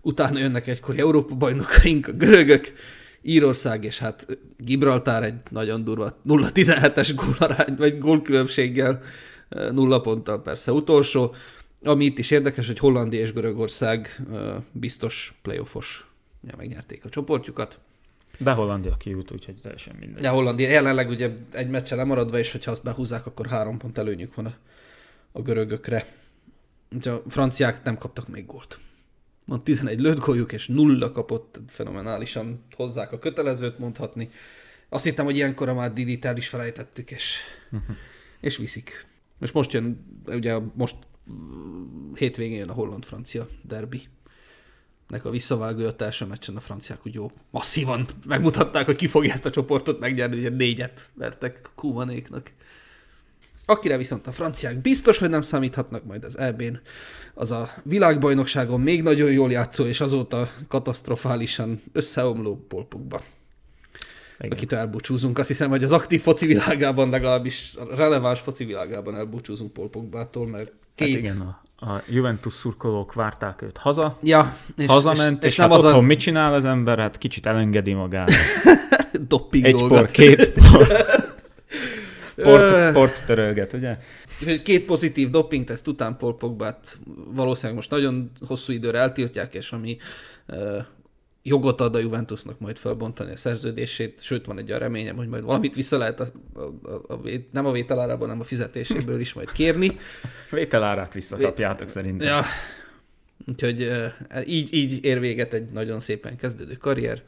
[SPEAKER 1] utána jönnek egykori Európa bajnokaink, a görögök, Írország, és hát Gibraltár egy nagyon durva 0-17-es gólarány, vagy gólkülönbséggel nulla ponttal persze utolsó. Ami itt is érdekes, hogy Hollandia és Görögország biztos playoffos ja, megnyerték a csoportjukat.
[SPEAKER 2] De Hollandia kijut, úgyhogy teljesen mindegy.
[SPEAKER 1] De Hollandia jelenleg ugye egy meccse lemaradva, és hogyha azt behúzzák, akkor három pont előnyük van a, a görögökre. Ugye a franciák nem kaptak még gólt. Van 11 lőtt góljuk, és nulla kapott, fenomenálisan hozzák a kötelezőt mondhatni. Azt hittem, hogy ilyenkor már Didit el is felejtettük, és, uh-huh. és viszik. És most jön, ugye most hétvégén jön a holland-francia derbi. Nek a visszavágó a első meccsen a franciák úgy jó masszívan megmutatták, hogy ki fogja ezt a csoportot megnyerni, ugye négyet vertek Kuvanéknak. Akire viszont a franciák biztos, hogy nem számíthatnak majd az EB-n, az a világbajnokságon még nagyon jól játszó, és azóta katasztrofálisan összeomló polpukba. Igen. akitől elbúcsúzunk. Azt hiszem, hogy az aktív foci világában legalábbis a releváns foci világában elbúcsúzunk Paul Pogbától, mert hát két... Hát
[SPEAKER 2] igen, a, a Juventus szurkolók várták őt haza,
[SPEAKER 1] ja,
[SPEAKER 2] és, hazament, és, és, és hát otthon a... mit csinál az ember? Hát kicsit elengedi magát.
[SPEAKER 1] Dopping
[SPEAKER 2] Egy por, két por. Port, port törölget, ugye?
[SPEAKER 1] Két pozitív dopingteszt után Paul Pogbát valószínűleg most nagyon hosszú időre eltiltják, és ami jogot ad a Juventusnak majd felbontani a szerződését, sőt van egy a reményem, hogy majd valamit vissza lehet a, a, a, a, nem a vételárából, hanem a fizetéséből is majd kérni.
[SPEAKER 2] Vételárát visszakapjátok szerintem.
[SPEAKER 1] Ja, úgyhogy így, így ér véget egy nagyon szépen kezdődő karrier.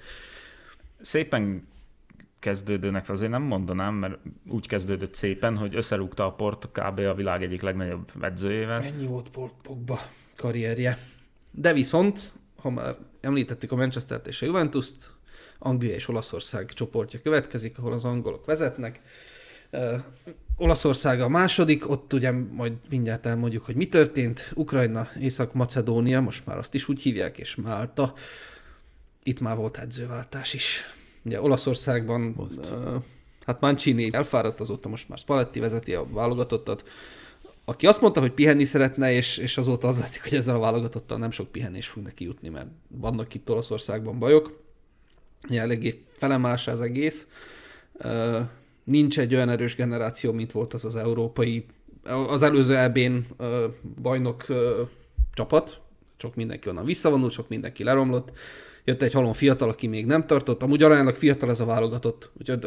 [SPEAKER 2] Szépen kezdődőnek azért nem mondanám, mert úgy kezdődött szépen, hogy összerúgta a port kb. a világ egyik legnagyobb edzőjével.
[SPEAKER 1] Ennyi volt Pogba karrierje. De viszont, ha már említettük a Manchester-t és a Juventus-t, Anglia és Olaszország csoportja következik, ahol az angolok vezetnek. Olaszország a második, ott ugye majd mindjárt elmondjuk, hogy mi történt. Ukrajna, Észak-Macedónia, most már azt is úgy hívják, és Málta. Itt már volt edzőváltás is. Ugye Olaszországban, uh, hát Mancini elfáradt, azóta most már Spalletti vezeti a válogatottat, aki azt mondta, hogy pihenni szeretne, és, és azóta az látszik, hogy ezzel a válogatottal nem sok pihenés fog neki jutni, mert vannak itt Olaszországban bajok. Eléggé felemás az egész. Uh, nincs egy olyan erős generáció, mint volt az az európai, az előző EB-n uh, bajnok uh, csapat, sok mindenki onnan visszavonult, sok mindenki leromlott jött egy halom fiatal, aki még nem tartott. Amúgy aránylag fiatal ez a válogatott. Úgyhogy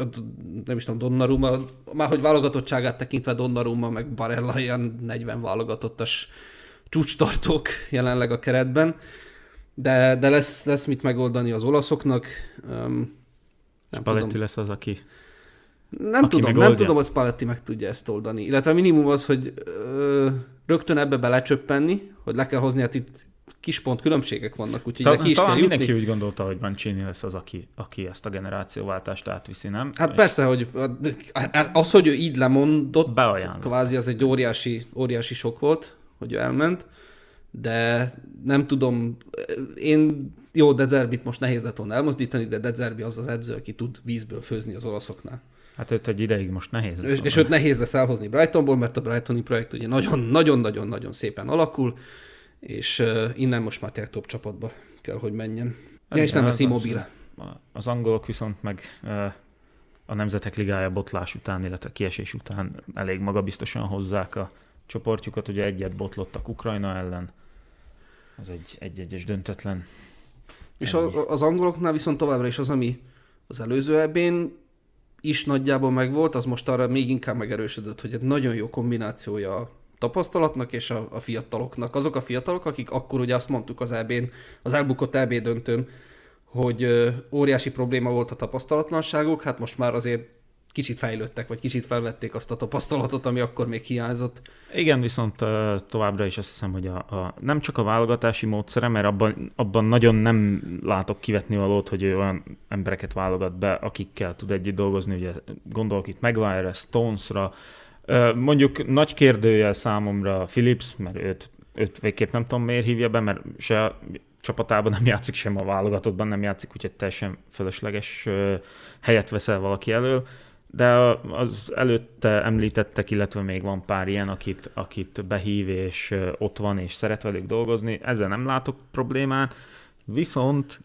[SPEAKER 1] nem is tudom, Donnarumma, már hogy válogatottságát tekintve Donnarumma, meg Barella ilyen 40 válogatottas csúcstartók jelenleg a keretben. De, de lesz, lesz mit megoldani az olaszoknak. Um,
[SPEAKER 2] nem Spalletti tudom. lesz az, aki
[SPEAKER 1] nem aki tudom, megoldja. nem tudom, hogy Spalletti meg tudja ezt oldani. Illetve a minimum az, hogy ö, rögtön ebbe belecsöppenni, hogy le kell hozni, hát itt kis pont különbségek vannak, úgyhogy
[SPEAKER 2] Ta, ki is talán kell mindenki úgy gondolta, hogy Mancini lesz az, aki, aki ezt a generációváltást átviszi, nem?
[SPEAKER 1] Hát És persze, hogy az, hogy ő így lemondott, Beajánlott. kvázi az egy óriási, óriási sok volt, hogy ő elment, de nem tudom, én jó, Dezerbit most nehéz lett volna elmozdítani, de Dezerbi az az edző, aki tud vízből főzni az olaszoknál.
[SPEAKER 2] Hát őt egy ideig most nehéz
[SPEAKER 1] lesz. És, és őt nehéz lesz elhozni Brightonból, mert a Brightoni projekt ugye nagyon-nagyon-nagyon szépen alakul, és innen most már tényleg top csapatba kell, hogy menjen. Ja, és nem lesz immobile.
[SPEAKER 2] Az angolok viszont meg a Nemzetek Ligája botlás után, illetve kiesés után elég magabiztosan hozzák a csoportjukat. Ugye egyet botlottak Ukrajna ellen, az egy egy-egyes döntetlen.
[SPEAKER 1] És a, az angoloknál viszont továbbra is az, ami az előző ebén is nagyjából megvolt, az most arra még inkább megerősödött, hogy egy nagyon jó kombinációja tapasztalatnak és a, a fiataloknak. Azok a fiatalok, akik akkor ugye azt mondtuk az eb az elbukott EB döntőn, hogy ö, óriási probléma volt a tapasztalatlanságuk, hát most már azért kicsit fejlődtek, vagy kicsit felvették azt a tapasztalatot, ami akkor még hiányzott.
[SPEAKER 2] Igen, viszont továbbra is azt hiszem, hogy a, a, nem csak a válogatási módszere, mert abban, abban nagyon nem látok kivetni valót, hogy ő olyan embereket válogat be, akikkel tud együtt dolgozni, ugye gondolok itt Maguire, Stonesra, Mondjuk nagy kérdőjel számomra Philips, mert őt, őt végképp nem tudom miért hívja be, mert se a csapatában nem játszik, sem a válogatottban nem játszik, úgyhogy teljesen fölösleges helyet veszel valaki elől. De az előtte említettek, illetve még van pár ilyen, akit, akit behív, és ott van, és szeret velük dolgozni. Ezzel nem látok problémát. Viszont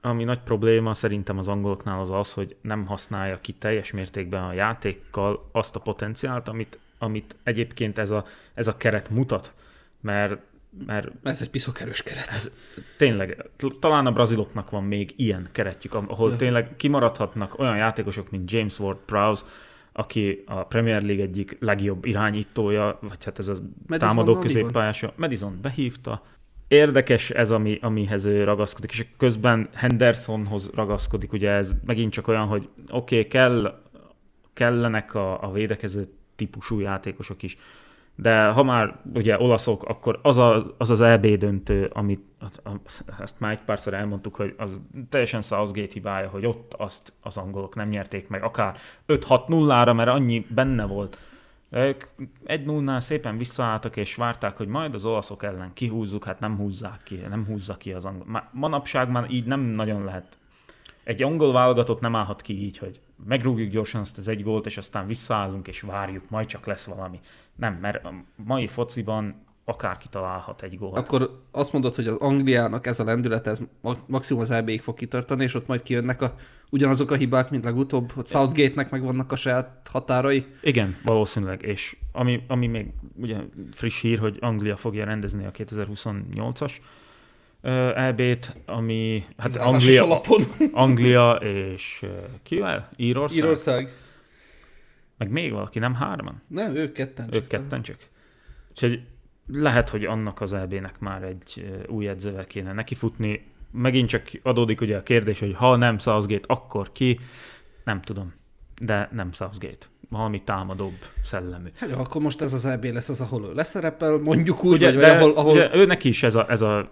[SPEAKER 2] ami nagy probléma szerintem az angoloknál az az, hogy nem használja ki teljes mértékben a játékkal azt a potenciált, amit, amit egyébként ez a, ez a keret mutat. Mert mert
[SPEAKER 1] ez egy piszok erős keret. Ez,
[SPEAKER 2] tényleg, talán a braziloknak van még ilyen keretjük, ahol ja. tényleg kimaradhatnak olyan játékosok, mint James Ward-Prowse, aki a Premier League egyik legjobb irányítója, vagy hát ez a Madison támadó középpályása. Madison behívta, érdekes ez, ami, amihez ő ragaszkodik, és közben Hendersonhoz ragaszkodik, ugye ez megint csak olyan, hogy oké, okay, kell, kellenek a, a védekező típusú játékosok is, de ha már ugye olaszok, akkor az a, az, az EB döntő, amit ezt már egy párszor elmondtuk, hogy az teljesen Southgate hibája, hogy ott azt az angolok nem nyerték meg, akár 5-6-0-ra, mert annyi benne volt ők egy 0 szépen visszaálltak, és várták, hogy majd az olaszok ellen kihúzzuk, hát nem húzzák ki, nem húzza ki az angol. Manapság már így nem nagyon lehet. Egy angol válogatott nem állhat ki így, hogy megrúgjuk gyorsan azt az egy gólt, és aztán visszaállunk, és várjuk, majd csak lesz valami. Nem, mert a mai fociban akárki találhat egy gólt.
[SPEAKER 1] Akkor azt mondod, hogy az Angliának ez a lendület, ez maximum az eb fog kitartani, és ott majd kijönnek a, ugyanazok a hibák, mint legutóbb, hogy Southgate-nek meg vannak a saját határai.
[SPEAKER 2] Igen, valószínűleg, és ami, ami még ugye friss hír, hogy Anglia fogja rendezni a 2028-as EB-t, ami hát Anglia, Anglia és kivel? Írország?
[SPEAKER 1] Írország.
[SPEAKER 2] Meg még valaki, nem hárman?
[SPEAKER 1] Nem, ők ketten
[SPEAKER 2] csak. Ők ketten csak. Úgyhogy lehet, hogy annak az EB-nek már egy új edzővel kéne nekifutni. Megint csak adódik ugye a kérdés, hogy ha nem Southgate, akkor ki? Nem tudom. De nem Southgate. Valami támadóbb szellemű.
[SPEAKER 1] Hát akkor most ez az EB lesz az, ahol ő leszerepel, mondjuk úgy,
[SPEAKER 2] ugye, vagy, de, ahol... ahol... Ugye, őnek is ez a, ez a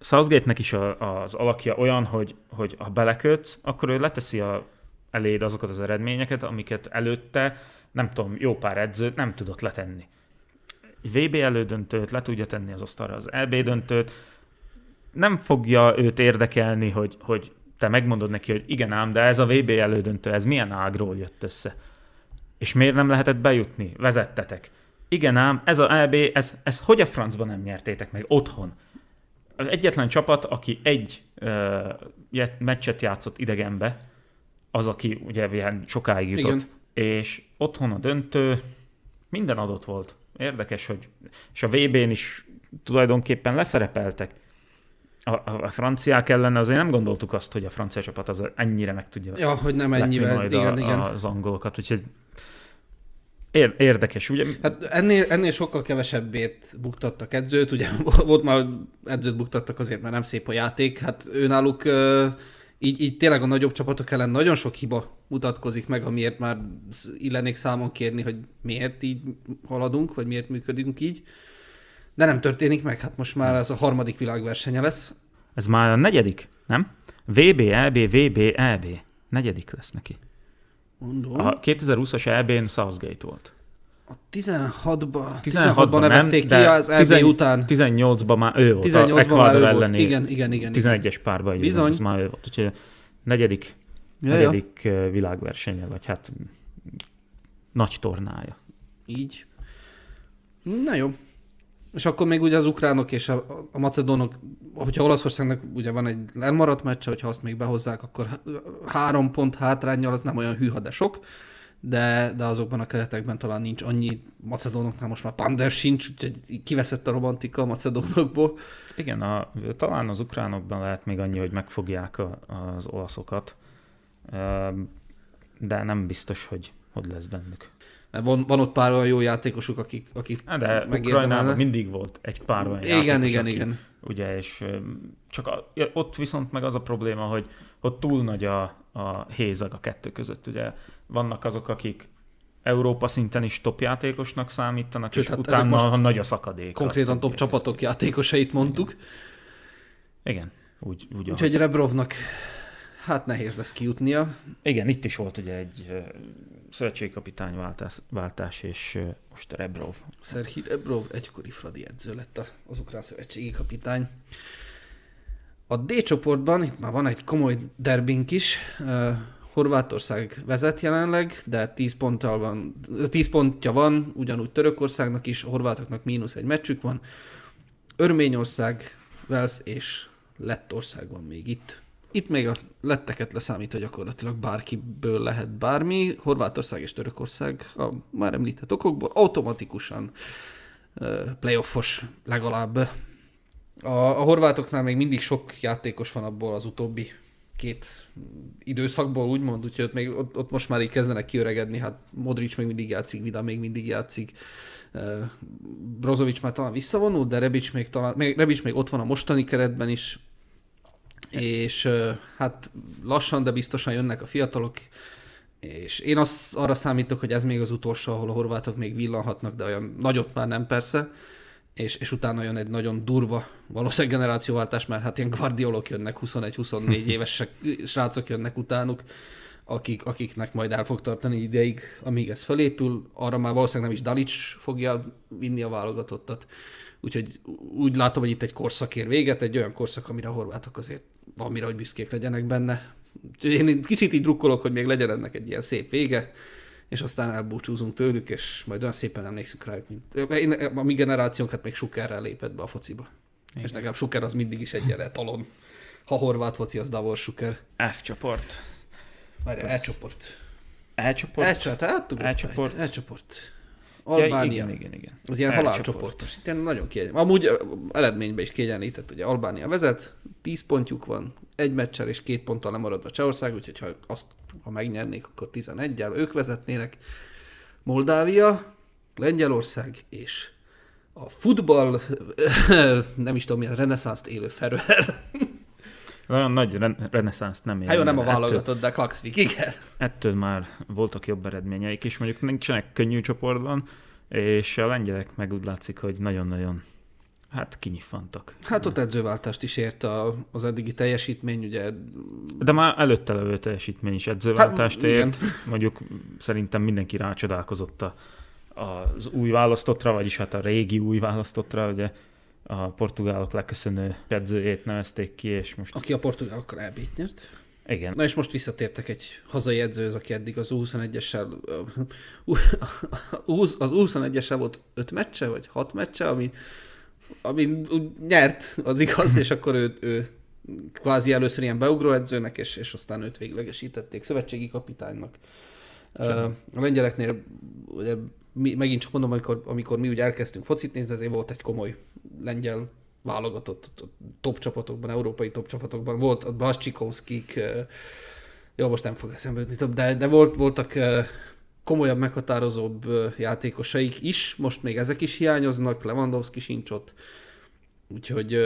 [SPEAKER 2] Southgate-nek is a, az alakja olyan, hogy, hogy ha belekötsz, akkor ő leteszi a, eléd azokat az eredményeket, amiket előtte, nem tudom, jó pár edzőt nem tudott letenni. Egy VB elődöntőt le tudja tenni az asztalra, az EB döntőt, nem fogja őt érdekelni, hogy, hogy te megmondod neki, hogy igen ám, de ez a VB elődöntő, ez milyen ágról jött össze. És miért nem lehetett bejutni? Vezettetek. Igen ám, ez a EB, ez, ez hogy a francban nem nyertétek meg otthon? Az egyetlen csapat, aki egy uh, meccset játszott idegenbe, az, aki ugye ilyen sokáig jutott, Igen. és otthon a döntő, minden adott volt. Érdekes, hogy és a VB-n is tulajdonképpen leszerepeltek. A, a, a franciák ellen azért nem gondoltuk azt, hogy a francia csapat az ennyire meg tudja
[SPEAKER 1] ja, hogy nem ennyivel,
[SPEAKER 2] majd igen, a, igen. az angolokat, úgyhogy érdekes, ugye?
[SPEAKER 1] Hát ennél, ennél sokkal kevesebbért buktattak edzőt, ugye volt már, edzőt buktattak azért, mert nem szép a játék, hát őnáluk így, így tényleg a nagyobb csapatok ellen nagyon sok hiba mutatkozik meg, amiért már illenék számon kérni, hogy miért így haladunk, vagy miért működünk így. De nem történik meg, hát most már ez a harmadik világversenye lesz.
[SPEAKER 2] Ez már a negyedik, nem? VB, EB, VB, EB. Negyedik lesz neki.
[SPEAKER 1] Mondom.
[SPEAKER 2] A 2020-as EB-n Southgate volt.
[SPEAKER 1] A 16-ban 16 nevezték ki az EB után.
[SPEAKER 2] 18-ban már ő volt, 18 a már ő
[SPEAKER 1] volt. Igen, igen, igen.
[SPEAKER 2] 11-es párban Bizony. Ez már ő volt. Úgyhogy negyedik, ja, negyedik ja. világversenye, vagy hát nagy tornája.
[SPEAKER 1] Így. Na jó. És akkor még ugye az ukránok és a, a macedónok, hogyha Olaszországnak ugye van egy lemaradt meccse, hogyha azt még behozzák, akkor három pont hátrányjal az nem olyan hűha, de sok de, de azokban a keretekben talán nincs annyi macedónoknál, most már Pander sincs, úgyhogy kiveszett a romantika a macedónokból.
[SPEAKER 2] Igen, a, talán az ukránokban lehet még annyi, hogy megfogják a, az olaszokat, de nem biztos, hogy hogy lesz bennük.
[SPEAKER 1] Van, van ott pár olyan jó játékosuk, akik, akik
[SPEAKER 2] De Ukrajnában mindig volt egy pár olyan igen,
[SPEAKER 1] játékos, igen, aki, igen.
[SPEAKER 2] Ugye, és csak a, ott viszont meg az a probléma, hogy ott túl nagy a, a hézag a kettő között. Ugye vannak azok, akik Európa szinten is top játékosnak számítanak, Sőt, és hát utána nagy a szakadék.
[SPEAKER 1] Konkrétan top csapatok játékosait mondtuk.
[SPEAKER 2] Igen, Igen úgy, úgy
[SPEAKER 1] Úgyhogy Rebrovnak hát nehéz lesz kijutnia.
[SPEAKER 2] Igen, itt is volt ugye egy szövetségkapitány váltás, váltás, és most Rebrov.
[SPEAKER 1] Szerhi Rebrov egykori Fradi edző lett az ukrán szövetségi kapitány. A D csoportban itt már van egy komoly derbink is. Horvátország vezet jelenleg, de 10, ponttal van, 10 pontja van, ugyanúgy Törökországnak is, a horvátoknak mínusz egy meccsük van. Örményország, Velsz és Lettország van még itt. Itt még a letteket leszámítva gyakorlatilag bárkiből lehet bármi. Horvátország és Törökország a már említett okokból automatikusan playoffos legalább. A, a horvátoknál még mindig sok játékos van abból az utóbbi két időszakból, úgymond, úgyhogy ott, még, ott, ott most már így kezdenek kiöregedni, hát Modric még mindig játszik, Vida még mindig játszik, Brozovic már talán visszavonult, de Rebic még, talán, még, Rebic még ott van a mostani keretben is, és hát lassan, de biztosan jönnek a fiatalok, és én azt arra számítok, hogy ez még az utolsó, ahol a horvátok még villanhatnak, de olyan nagyot már nem persze, és, és utána jön egy nagyon durva valószínűleg generációváltás, mert hát ilyen guardiolok jönnek, 21-24 éves srácok jönnek utánuk, akik, akiknek majd el fog tartani ideig, amíg ez felépül. Arra már valószínűleg nem is Dalic fogja vinni a válogatottat. Úgyhogy úgy látom, hogy itt egy korszak ér véget, egy olyan korszak, amire a horvátok azért valamire, hogy büszkék legyenek benne. Én kicsit így drukkolok, hogy még legyen ennek egy ilyen szép vége, és aztán elbúcsúzunk tőlük, és majd olyan szépen emlékszünk rájuk, mint... Én, a mi generációnk hát még Sukerrel lépett be a fociba. Igen. És nekem Suker az mindig is egy talon. Ha horvát foci, az Davor Suker.
[SPEAKER 2] F csoport.
[SPEAKER 1] Várj, E csoport.
[SPEAKER 2] E csoport? E
[SPEAKER 1] csoport. Hát,
[SPEAKER 2] e csoport.
[SPEAKER 1] E csoport. Albánia. Ja,
[SPEAKER 2] igen, igen, igen.
[SPEAKER 1] Az ilyen halálcsoportos. Itt nagyon kiegyen. Amúgy eredményben is kiegyenlített, ugye Albánia vezet, 10 pontjuk van, egy meccsel és két ponttal lemaradva Csehország, úgyhogy ha, azt, ha megnyernék, akkor 11-el ők vezetnének. Moldávia, Lengyelország és a futball, nem is tudom mi, a reneszánszt élő Feröer.
[SPEAKER 2] Olyan nagy reneszánszt nem
[SPEAKER 1] él. Hát jó, nem a válogatott, de Klaxvik, igen.
[SPEAKER 2] Ettől már voltak jobb eredményeik is, mondjuk nincsenek könnyű csoportban, és a lengyelek meg úgy látszik, hogy nagyon-nagyon Hát kinyiffantak.
[SPEAKER 1] Hát ott edzőváltást is ért a, az eddigi teljesítmény, ugye.
[SPEAKER 2] De már előtte levő teljesítmény is edzőváltást hát, ért. Igen. Mondjuk szerintem mindenki rácsodálkozott a, az új választottra, vagyis hát a régi új választottra, ugye a portugálok leköszönő edzőjét nevezték ki, és most...
[SPEAKER 1] Aki a portugálokkal elbít nyert.
[SPEAKER 2] Igen.
[SPEAKER 1] Na és most visszatértek egy hazai edzőhöz, aki eddig az U21-essel, az U21-essel volt öt meccse, vagy hat meccse, ami, ami nyert, az igaz, és akkor ő, ő kvázi először ilyen edzőnek, és, és aztán őt véglegesítették szövetségi kapitánynak. Sem. A lengyeleknél ugye, mi, megint csak mondom, amikor, amikor mi úgy elkezdtünk focit nézni, ezért volt egy komoly lengyel válogatott top csapatokban, európai top csapatokban. Volt a Blascsikovskik, jó, most nem fog eszembe jutni, de, de volt, voltak komolyabb, meghatározóbb játékosaik is, most még ezek is hiányoznak, Lewandowski sincs ott, úgyhogy...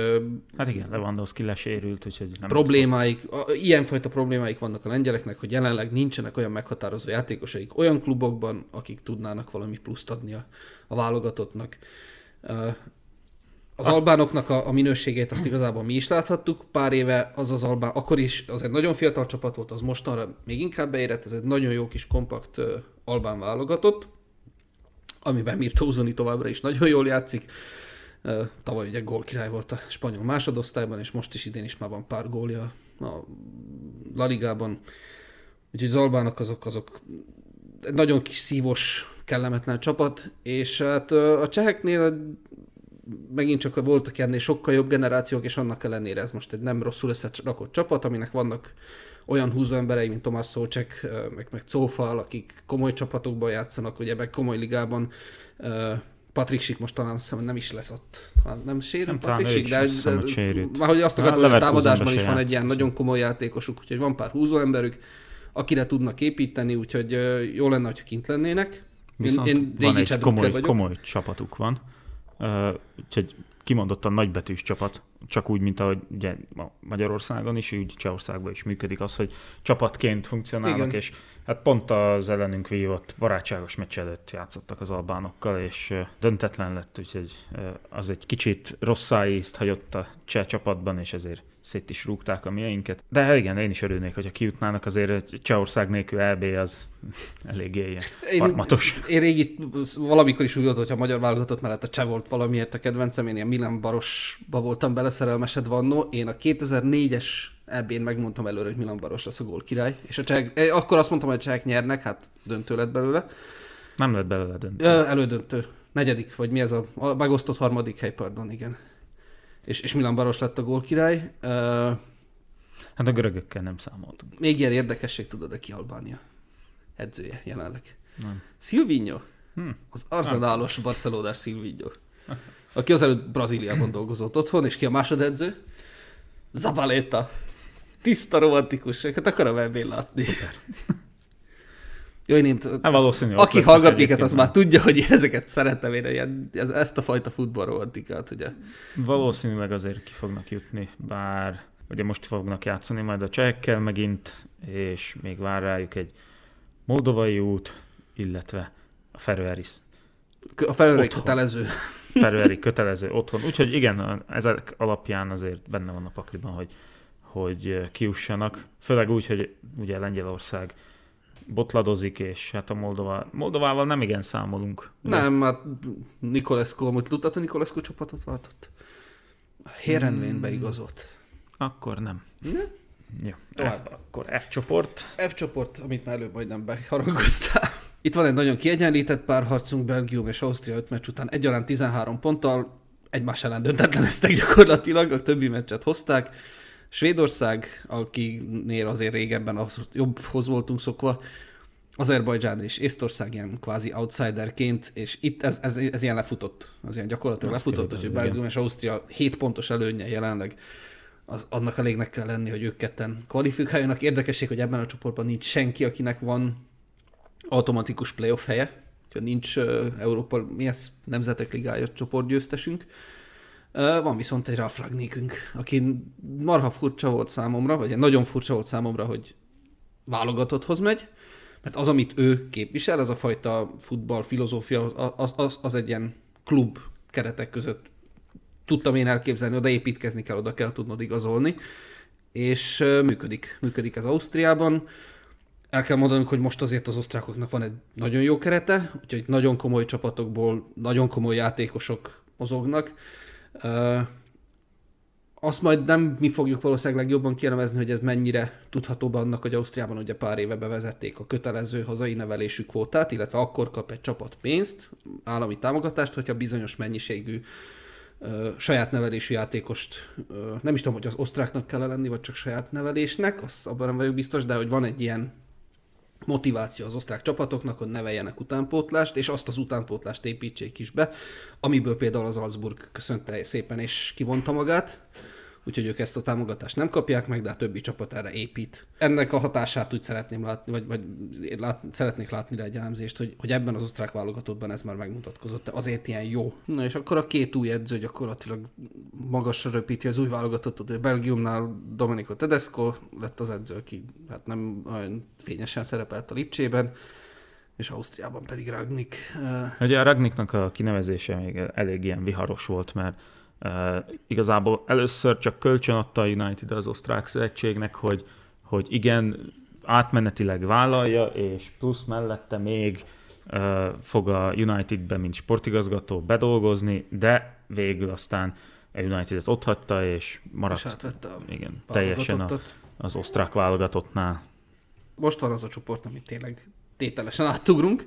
[SPEAKER 2] Hát igen, Lewandowski lesérült, úgyhogy
[SPEAKER 1] nem Problémáik, a, ilyenfajta problémáik vannak a lengyeleknek, hogy jelenleg nincsenek olyan meghatározó játékosaik olyan klubokban, akik tudnának valami pluszt adni a, a válogatottnak. Az albánoknak a, a minőségét azt igazából mi is láthattuk. Pár éve az az albán, akkor is az egy nagyon fiatal csapat volt, az mostanra még inkább beérett, ez egy nagyon jó kis kompakt uh, albán válogatott, amiben Mirto Uzoni továbbra is nagyon jól játszik. Uh, tavaly ugye gólkirály volt a spanyol másodosztályban, és most is idén is már van pár gólja a La Ligában. Úgyhogy az albánok azok, azok egy nagyon kis szívos, kellemetlen csapat, és hát a cseheknél megint csak voltak ennél sokkal jobb generációk, és annak ellenére ez most egy nem rosszul összerakott csapat, aminek vannak olyan húzó emberei, mint Tomás Szócsek, meg, meg Cófal, akik komoly csapatokban játszanak, ugye meg komoly ligában. Patrik Sik most talán azt nem is lesz ott. Talán nem sérült Patrik Sik, de, de, de már hogy azt akartam, hogy a támadásban is van egy ilyen nagyon komoly játékosuk, úgyhogy van pár húzó emberük, akire tudnak építeni, úgyhogy jó lenne, ha kint lennének.
[SPEAKER 2] Viszont én, én van egy komoly, komoly csapatuk van úgyhogy kimondottan nagybetűs csapat, csak úgy, mint ahogy ugye Magyarországon is, úgy Csehországban is működik az, hogy csapatként funkcionálnak, Igen. és hát pont az ellenünk vívott barátságos meccs előtt játszottak az albánokkal, és döntetlen lett, úgyhogy az egy kicsit rossz ízt hagyott a cseh csapatban, és ezért szét is rúgták a mieinket. De igen, én is örülnék, hogyha kijutnának, azért Csehország nélkül LB az eléggé ilyen én, harmatos.
[SPEAKER 1] Én régi, valamikor is úgy volt, hogyha a magyar válogatott mellett a cseh volt valamiért a kedvencem, én ilyen Milan Barosba voltam beleszerelmesed vannó. Én a 2004-es EB-n megmondtam előre, hogy Milan Baros lesz a gól király, és a csehek, eh, akkor azt mondtam, hogy a csehek nyernek, hát döntő lett belőle.
[SPEAKER 2] Nem lett belőle döntő.
[SPEAKER 1] Elődöntő. Negyedik, vagy mi ez a, a megosztott harmadik hely, pardon, igen és, és Milan Baros lett a gólkirály. Uh,
[SPEAKER 2] hát a görögökkel nem számoltunk.
[SPEAKER 1] Még ilyen érdekesség tudod, de ki Albánia edzője jelenleg. Nem. Silvinho, hm. az arzenálos barcelonás Silvinho, aki azelőtt Brazíliában dolgozott otthon, és ki a másodedző? Zabaleta. Tiszta romantikus, hát akarom ebben látni. Jó, én hát valószínű, aki hallgat minket, az már tudja, hogy én ezeket szeretem, én ilyen, ez, ezt a fajta futballromantikát, ugye.
[SPEAKER 2] Valószínűleg azért ki fognak jutni, bár ugye most fognak játszani majd a csehekkel megint, és még vár rájuk egy moldovai út, illetve a Feröeris.
[SPEAKER 1] A Feröeri kötelező.
[SPEAKER 2] Feröeri kötelező otthon. Úgyhogy igen, ezek alapján azért benne van a pakliban, hogy, hogy kiussanak. Főleg úgy, hogy ugye Lengyelország botladozik, és hát a Moldova, Moldovával nem igen számolunk.
[SPEAKER 1] De... Nem, hát Nikolescu, amúgy tudtad, hogy Nikolescu csapatot váltott? Herenvén hmm. beigazolt.
[SPEAKER 2] Akkor nem.
[SPEAKER 1] Ne?
[SPEAKER 2] Jó, F, akkor F csoport.
[SPEAKER 1] F csoport, amit már előbb majdnem beharangoztál. Itt van egy nagyon kiegyenlített párharcunk, Belgium és Ausztria 5 meccs után egyaránt 13 ponttal, egymás ellen döntetleneztek gyakorlatilag, a többi meccset hozták. Svédország, akinél azért régebben az jobbhoz voltunk szokva, Azerbajdzsán és Észtország ilyen kvázi outsiderként, és itt ez, ez, ez ilyen lefutott, az ilyen gyakorlatilag Azt lefutott, hogy Belgium és Ausztria 7 pontos előnye jelenleg, az annak elégnek kell lenni, hogy ők ketten kvalifikáljanak. Érdekesség, hogy ebben a csoportban nincs senki, akinek van automatikus playoff helye, nincs uh, Európa, mi ez, Nemzetek Ligája csoportgyőztesünk. Van viszont egy Ragnikünk, aki marha furcsa volt számomra, vagy nagyon furcsa volt számomra, hogy válogatotthoz megy, mert az, amit ő képvisel, ez a fajta futball filozófia, az, az, az egy ilyen klub keretek között tudtam én elképzelni, oda építkezni kell, oda kell tudnod igazolni, és működik. Működik ez Ausztriában. El kell mondanunk, hogy most azért az osztrákoknak van egy nagyon jó kerete, úgyhogy nagyon komoly csapatokból nagyon komoly játékosok mozognak. Azt majd nem mi fogjuk valószínűleg legjobban kiemelni, hogy ez mennyire tudható annak, hogy Ausztriában ugye pár éve bevezették a kötelező hazai nevelésű kvótát, illetve akkor kap egy csapat pénzt, állami támogatást, hogyha bizonyos mennyiségű ö, saját nevelésű játékost, ö, nem is tudom, hogy az osztráknak kell lenni, vagy csak saját nevelésnek, azt abban nem vagyok biztos, de hogy van egy ilyen motiváció az osztrák csapatoknak, hogy neveljenek utánpótlást, és azt az utánpótlást építsék is be, amiből például az Salzburg köszönte szépen és kivonta magát úgyhogy ők ezt a támogatást nem kapják meg, de a többi csapat erre épít. Ennek a hatását úgy szeretném látni, vagy, vagy lát, szeretnék látni rá egy elemzést, hogy, hogy ebben az osztrák válogatottban ez már megmutatkozott, de azért ilyen jó. Na és akkor a két új edző gyakorlatilag magasra röpíti az új válogatottat, hogy Belgiumnál Domenico Tedesco lett az edző, aki hát nem olyan fényesen szerepelt a Lipcsében, és Ausztriában pedig Ragnik.
[SPEAKER 2] Ugye a Ragniknak a kinevezése még elég ilyen viharos volt, mert Uh, igazából először csak kölcsön adta a United az osztrák szövetségnek, hogy, hogy igen, átmenetileg vállalja, és plusz mellette még uh, fog a Unitedbe, mint sportigazgató bedolgozni, de végül aztán a United-et ott hagyta, és maradt és
[SPEAKER 1] a
[SPEAKER 2] igen, teljesen a, az osztrák válogatottnál.
[SPEAKER 1] Most van az a csoport, amit tényleg tételesen átugrunk,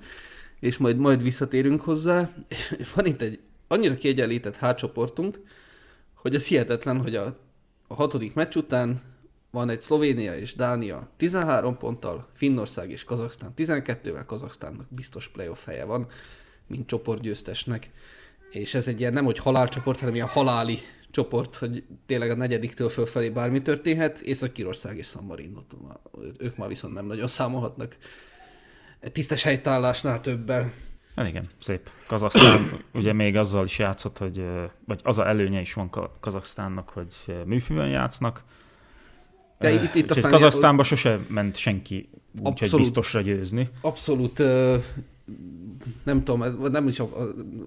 [SPEAKER 1] és majd majd visszatérünk hozzá. Van itt egy annyira kiegyenlített hátcsoportunk, hogy ez hihetetlen, hogy a, a hatodik meccs után van egy Szlovénia és Dánia 13 ponttal, Finnország és Kazaksztán 12-vel, Kazaksztánnak biztos playoff helye van, mint csoportgyőztesnek. És ez egy ilyen nem, hogy halálcsoport, hanem ilyen haláli csoport, hogy tényleg a negyediktől fölfelé bármi történhet. Észak-Kirország és San Marino, ők már viszont nem nagyon számolhatnak tisztes helytállásnál többel.
[SPEAKER 2] Hát igen, szép. Kazaksztán ugye még azzal is játszott, hogy, vagy az a előnye is van Kazaksztánnak, hogy műfűen játsznak. De itt, itt aztán Kazaksztánba sose ment senki úgyhogy biztosra győzni.
[SPEAKER 1] Abszolút nem tudom, nem is,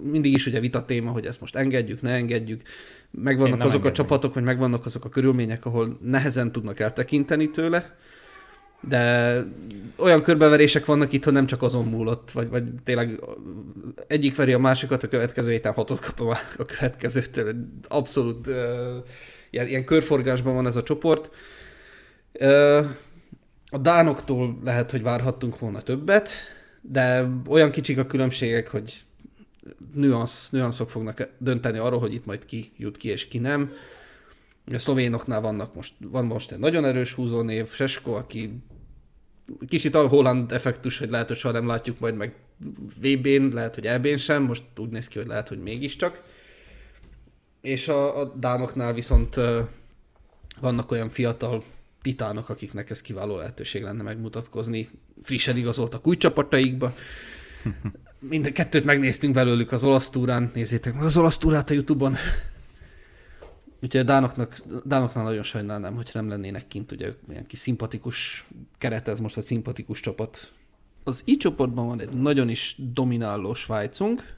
[SPEAKER 1] mindig is ugye vita téma, hogy ezt most engedjük, ne engedjük. Megvannak azok engedni. a csapatok, vagy megvannak azok a körülmények, ahol nehezen tudnak eltekinteni tőle de olyan körbeverések vannak itt, hogy nem csak azon múlott, vagy, vagy tényleg egyik veri a másikat, a következő héten hatot kap a, a következőtől. Abszolút uh, ilyen, ilyen körforgásban van ez a csoport. Uh, a dánoktól lehet, hogy várhattunk volna többet, de olyan kicsik a különbségek, hogy nüansz, nüanszok fognak dönteni arról, hogy itt majd ki jut ki és ki nem. A szlovénoknál vannak most, van most egy nagyon erős húzónév, Sesko, aki kicsit a Holland effektus, hogy lehet, hogy soha nem látjuk majd meg VB-n, lehet, hogy EB-n sem, most úgy néz ki, hogy lehet, hogy mégiscsak. És a, a Dánoknál viszont vannak olyan fiatal titánok, akiknek ez kiváló lehetőség lenne megmutatkozni. Frissen igazoltak új csapataikba. Minden kettőt megnéztünk belőlük az olasz túrán, nézzétek meg az olasz túrát a Youtube-on. Úgyhogy a Dánoknak, Dánoknál nagyon sajnálnám, hogy nem lennének kint, ugye ilyen kis szimpatikus keret ez most, a szimpatikus csapat. Az I csoportban van egy nagyon is domináló Svájcunk,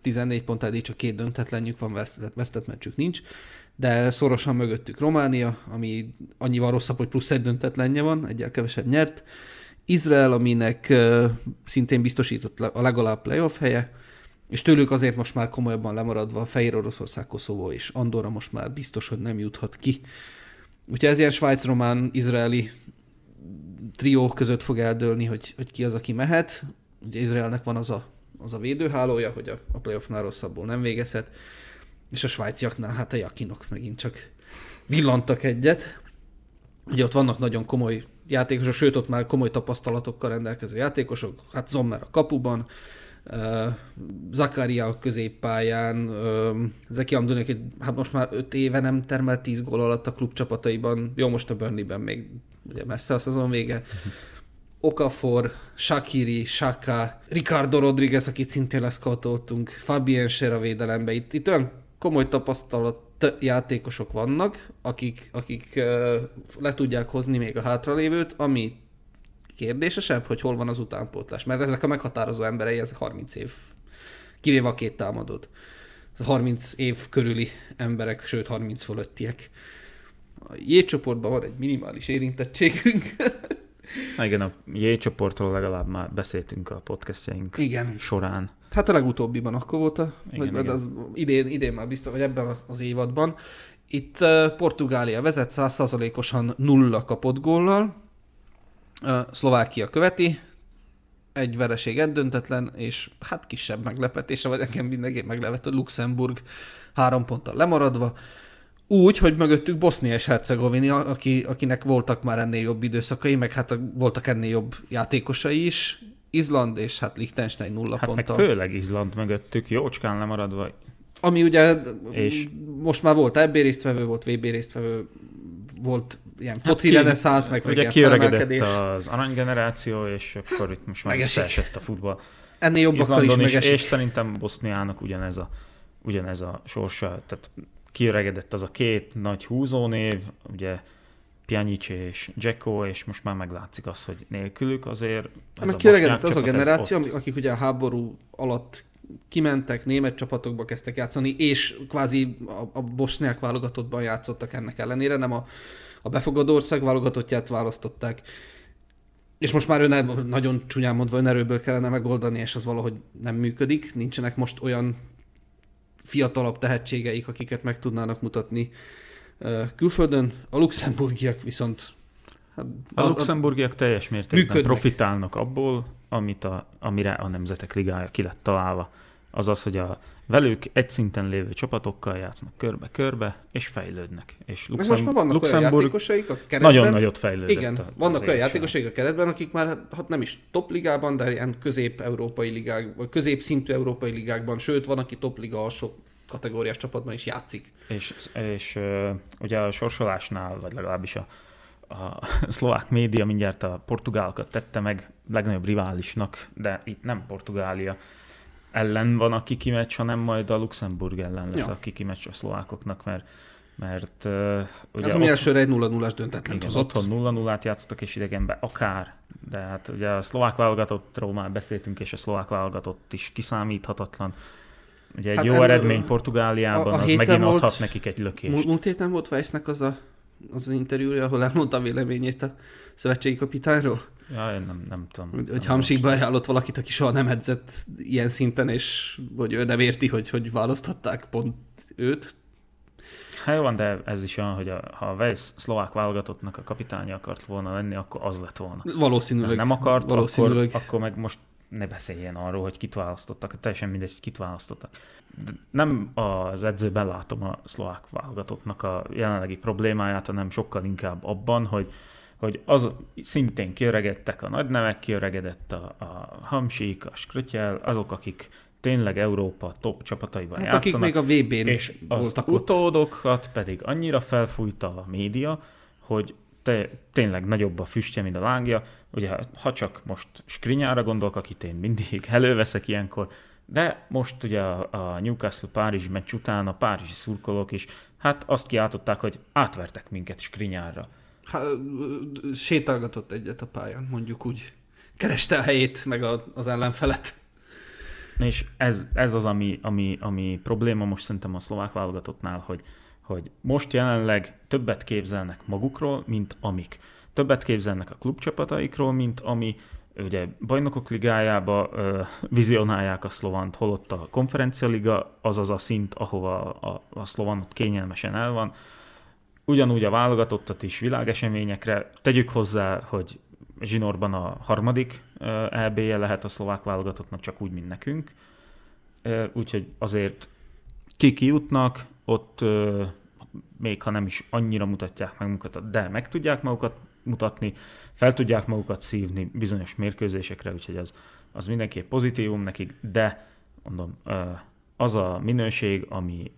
[SPEAKER 1] 14 pont eddig csak két döntetlenjük van, vesztett, vesztett meccsük nincs, de szorosan mögöttük Románia, ami annyival rosszabb, hogy plusz egy döntetlenje van, egyel kevesebb nyert. Izrael, aminek szintén biztosított a legalább playoff helye, és tőlük azért most már komolyabban lemaradva Fehér Oroszország, Koszovó és Andorra most már biztos, hogy nem juthat ki. Úgyhogy ez ilyen svájc-román, izraeli trió között fog eldőlni, hogy, hogy ki az, aki mehet. Ugye Izraelnek van az a, az a védőhálója, hogy a, a playoffnál rosszabbul nem végezhet, és a svájciaknál hát a jakinok megint csak villantak egyet. Ugye ott vannak nagyon komoly játékosok, sőt ott már komoly tapasztalatokkal rendelkező játékosok, hát Zommer a kapuban, Zakaria középpályán, Zeki Amdunek, hát most már öt éve nem termelt 10 gól alatt a klub csapataiban, jó, most a Burnley-ben még ugye messze a szezon vége. Okafor, Shakiri, Shaka, Ricardo Rodriguez, akit szintén leszkautoltunk, Fabien Scher a védelembe. Itt, itt olyan komoly tapasztalat játékosok vannak, akik, akik le tudják hozni még a hátralévőt, ami kérdésesebb, hogy hol van az utánpótlás. Mert ezek a meghatározó emberei, ez 30 év, kivéve a két támadót. Ez 30 év körüli emberek, sőt 30 fölöttiek. A J csoportban van egy minimális érintettségünk.
[SPEAKER 2] Na igen, a J csoportról legalább már beszéltünk a podcastjaink igen. során.
[SPEAKER 1] Hát a legutóbbiban akkor volt, a, igen, vagy, igen. Az idén, idén már biztos, vagy ebben az évadban. Itt uh, Portugália vezet 100%-osan nulla kapott góllal, Szlovákia követi, egy vereség egy döntetlen, és hát kisebb meglepetése, vagy nekem mindenképp meglepett, hogy Luxemburg három ponttal lemaradva. Úgy, hogy mögöttük Bosznia és Hercegovina, aki, akinek voltak már ennél jobb időszakai, meg hát voltak ennél jobb játékosai is, Izland és hát Liechtenstein nulla hát ponttal.
[SPEAKER 2] Meg főleg Izland mögöttük, jócskán lemaradva.
[SPEAKER 1] Ami ugye és... most már volt EB résztvevő, volt VB résztvevő, volt ilyen hát foci ki, reneszánsz, meg
[SPEAKER 2] ugye kiöregedett az aranygeneráció, és akkor itt most már visszaesett a futball.
[SPEAKER 1] Ennél jobbakkal is,
[SPEAKER 2] is És szerintem Boszniának ugyanez a, ugyanez a sorsa, tehát kiöregedett az a két nagy húzónév, ugye Pjanic és Dzeko, és most már meglátszik az, hogy nélkülük azért...
[SPEAKER 1] Meg kiöregedett az a generáció, akik ugye a háború alatt kimentek, német csapatokba kezdtek játszani, és kvázi a, a bosnyák válogatottban játszottak ennek ellenére, nem a, a befogadó ország válogatottját választották. És most már ön, nagyon csúnyán mondva önerőből kellene megoldani, és az valahogy nem működik. Nincsenek most olyan fiatalabb tehetségeik, akiket meg tudnának mutatni külföldön. A luxemburgiak viszont...
[SPEAKER 2] Hát, a, a luxemburgiak teljes mértékben működnek. profitálnak abból, amit a, amire a Nemzetek Ligája ki lett találva. Azaz, hogy a velük egy szinten lévő csapatokkal játsznak körbe-körbe, és fejlődnek. És
[SPEAKER 1] Luxem, most már vannak Luxemburg olyan játékosaik a keretben.
[SPEAKER 2] Nagyon nagyot fejlődött.
[SPEAKER 1] Igen, vannak olyan játékosaik a keretben, akik már hát nem is top ligában, de ilyen közép-európai ligák, vagy középszintű európai ligákban, sőt, van, aki top liga alsó kategóriás csapatban is játszik.
[SPEAKER 2] És, és ugye a sorsolásnál, vagy legalábbis a, a szlovák média mindjárt a portugálokat tette meg legnagyobb riválisnak, de itt nem Portugália ellen van a kikimeccs, hanem majd a Luxemburg ellen lesz ja. a kikimeccs a szlovákoknak, mert mert uh,
[SPEAKER 1] ugye hát, ami elsőre egy 0-0-as döntetlen
[SPEAKER 2] igen, hozott. otthon 0 0 játszottak, és idegenben akár, de hát ugye a szlovák válogatottról már beszéltünk, és a szlovák válogatott is kiszámíthatatlan. Ugye egy hát jó eredmény Portugáliában, a, a az megint volt, adhat nekik egy lökést.
[SPEAKER 1] Múlt héten volt Weissnek az a, az, az interjúja, ahol elmondta a véleményét a szövetségi kapitányról?
[SPEAKER 2] Ja, én nem, nem tudom. Hogy,
[SPEAKER 1] hogy Hamsikba ajánlott valakit, aki soha nem edzett ilyen szinten, és hogy ő nem érti, hogy hogy választhatták pont őt.
[SPEAKER 2] Hát jó van, de ez is olyan, hogy a, ha a Weiss szlovák válogatottnak a kapitánya akart volna lenni, akkor az lett volna.
[SPEAKER 1] Valószínűleg.
[SPEAKER 2] Nem akart, valószínűleg. Akkor, akkor meg most ne beszéljen arról, hogy kit választottak, teljesen mindegy, hogy kit választottak. De nem az edzőben látom a szlovák válogatottnak a jelenlegi problémáját, hanem sokkal inkább abban, hogy, hogy az szintén kiöregedtek a nagy nevek, kiöregedett a, a Hamsik, a Skrötyel, azok, akik tényleg Európa top csapataiban hát játszanak.
[SPEAKER 1] akik még a VB-n
[SPEAKER 2] és az utódokat pedig annyira felfújta a média, hogy te, tényleg nagyobb a füstje, mint a lángja. Ugye, ha csak most Skrinyára gondolok, akit én mindig előveszek ilyenkor, de most ugye a, a Newcastle-Párizs meccs után a párizsi szurkolók is, hát azt kiáltották, hogy átvertek minket Skrinyára.
[SPEAKER 1] Hát, sétálgatott egyet a pályán, mondjuk úgy. Kereste a helyét, meg a, az ellenfelet.
[SPEAKER 2] És ez, ez az, ami, ami, ami probléma most szerintem a szlovák válogatottnál, hogy, hogy most jelenleg többet képzelnek magukról, mint amik. Többet képzelnek a klubcsapataikról, mint ami ugye bajnokok ligájába ö, vizionálják a szlovant, holott a konferencialiga az a szint, ahova a, a szlovan kényelmesen el van. Ugyanúgy a válogatottat is világeseményekre. Tegyük hozzá, hogy zsinórban a harmadik EB-je lehet a szlovák válogatottnak, csak úgy, mint nekünk. Úgyhogy azért kik jutnak, ott még ha nem is annyira mutatják meg magukat, de meg tudják magukat mutatni, fel tudják magukat szívni bizonyos mérkőzésekre, úgyhogy az, az mindenképp pozitívum nekik, de mondom, az a minőség, ami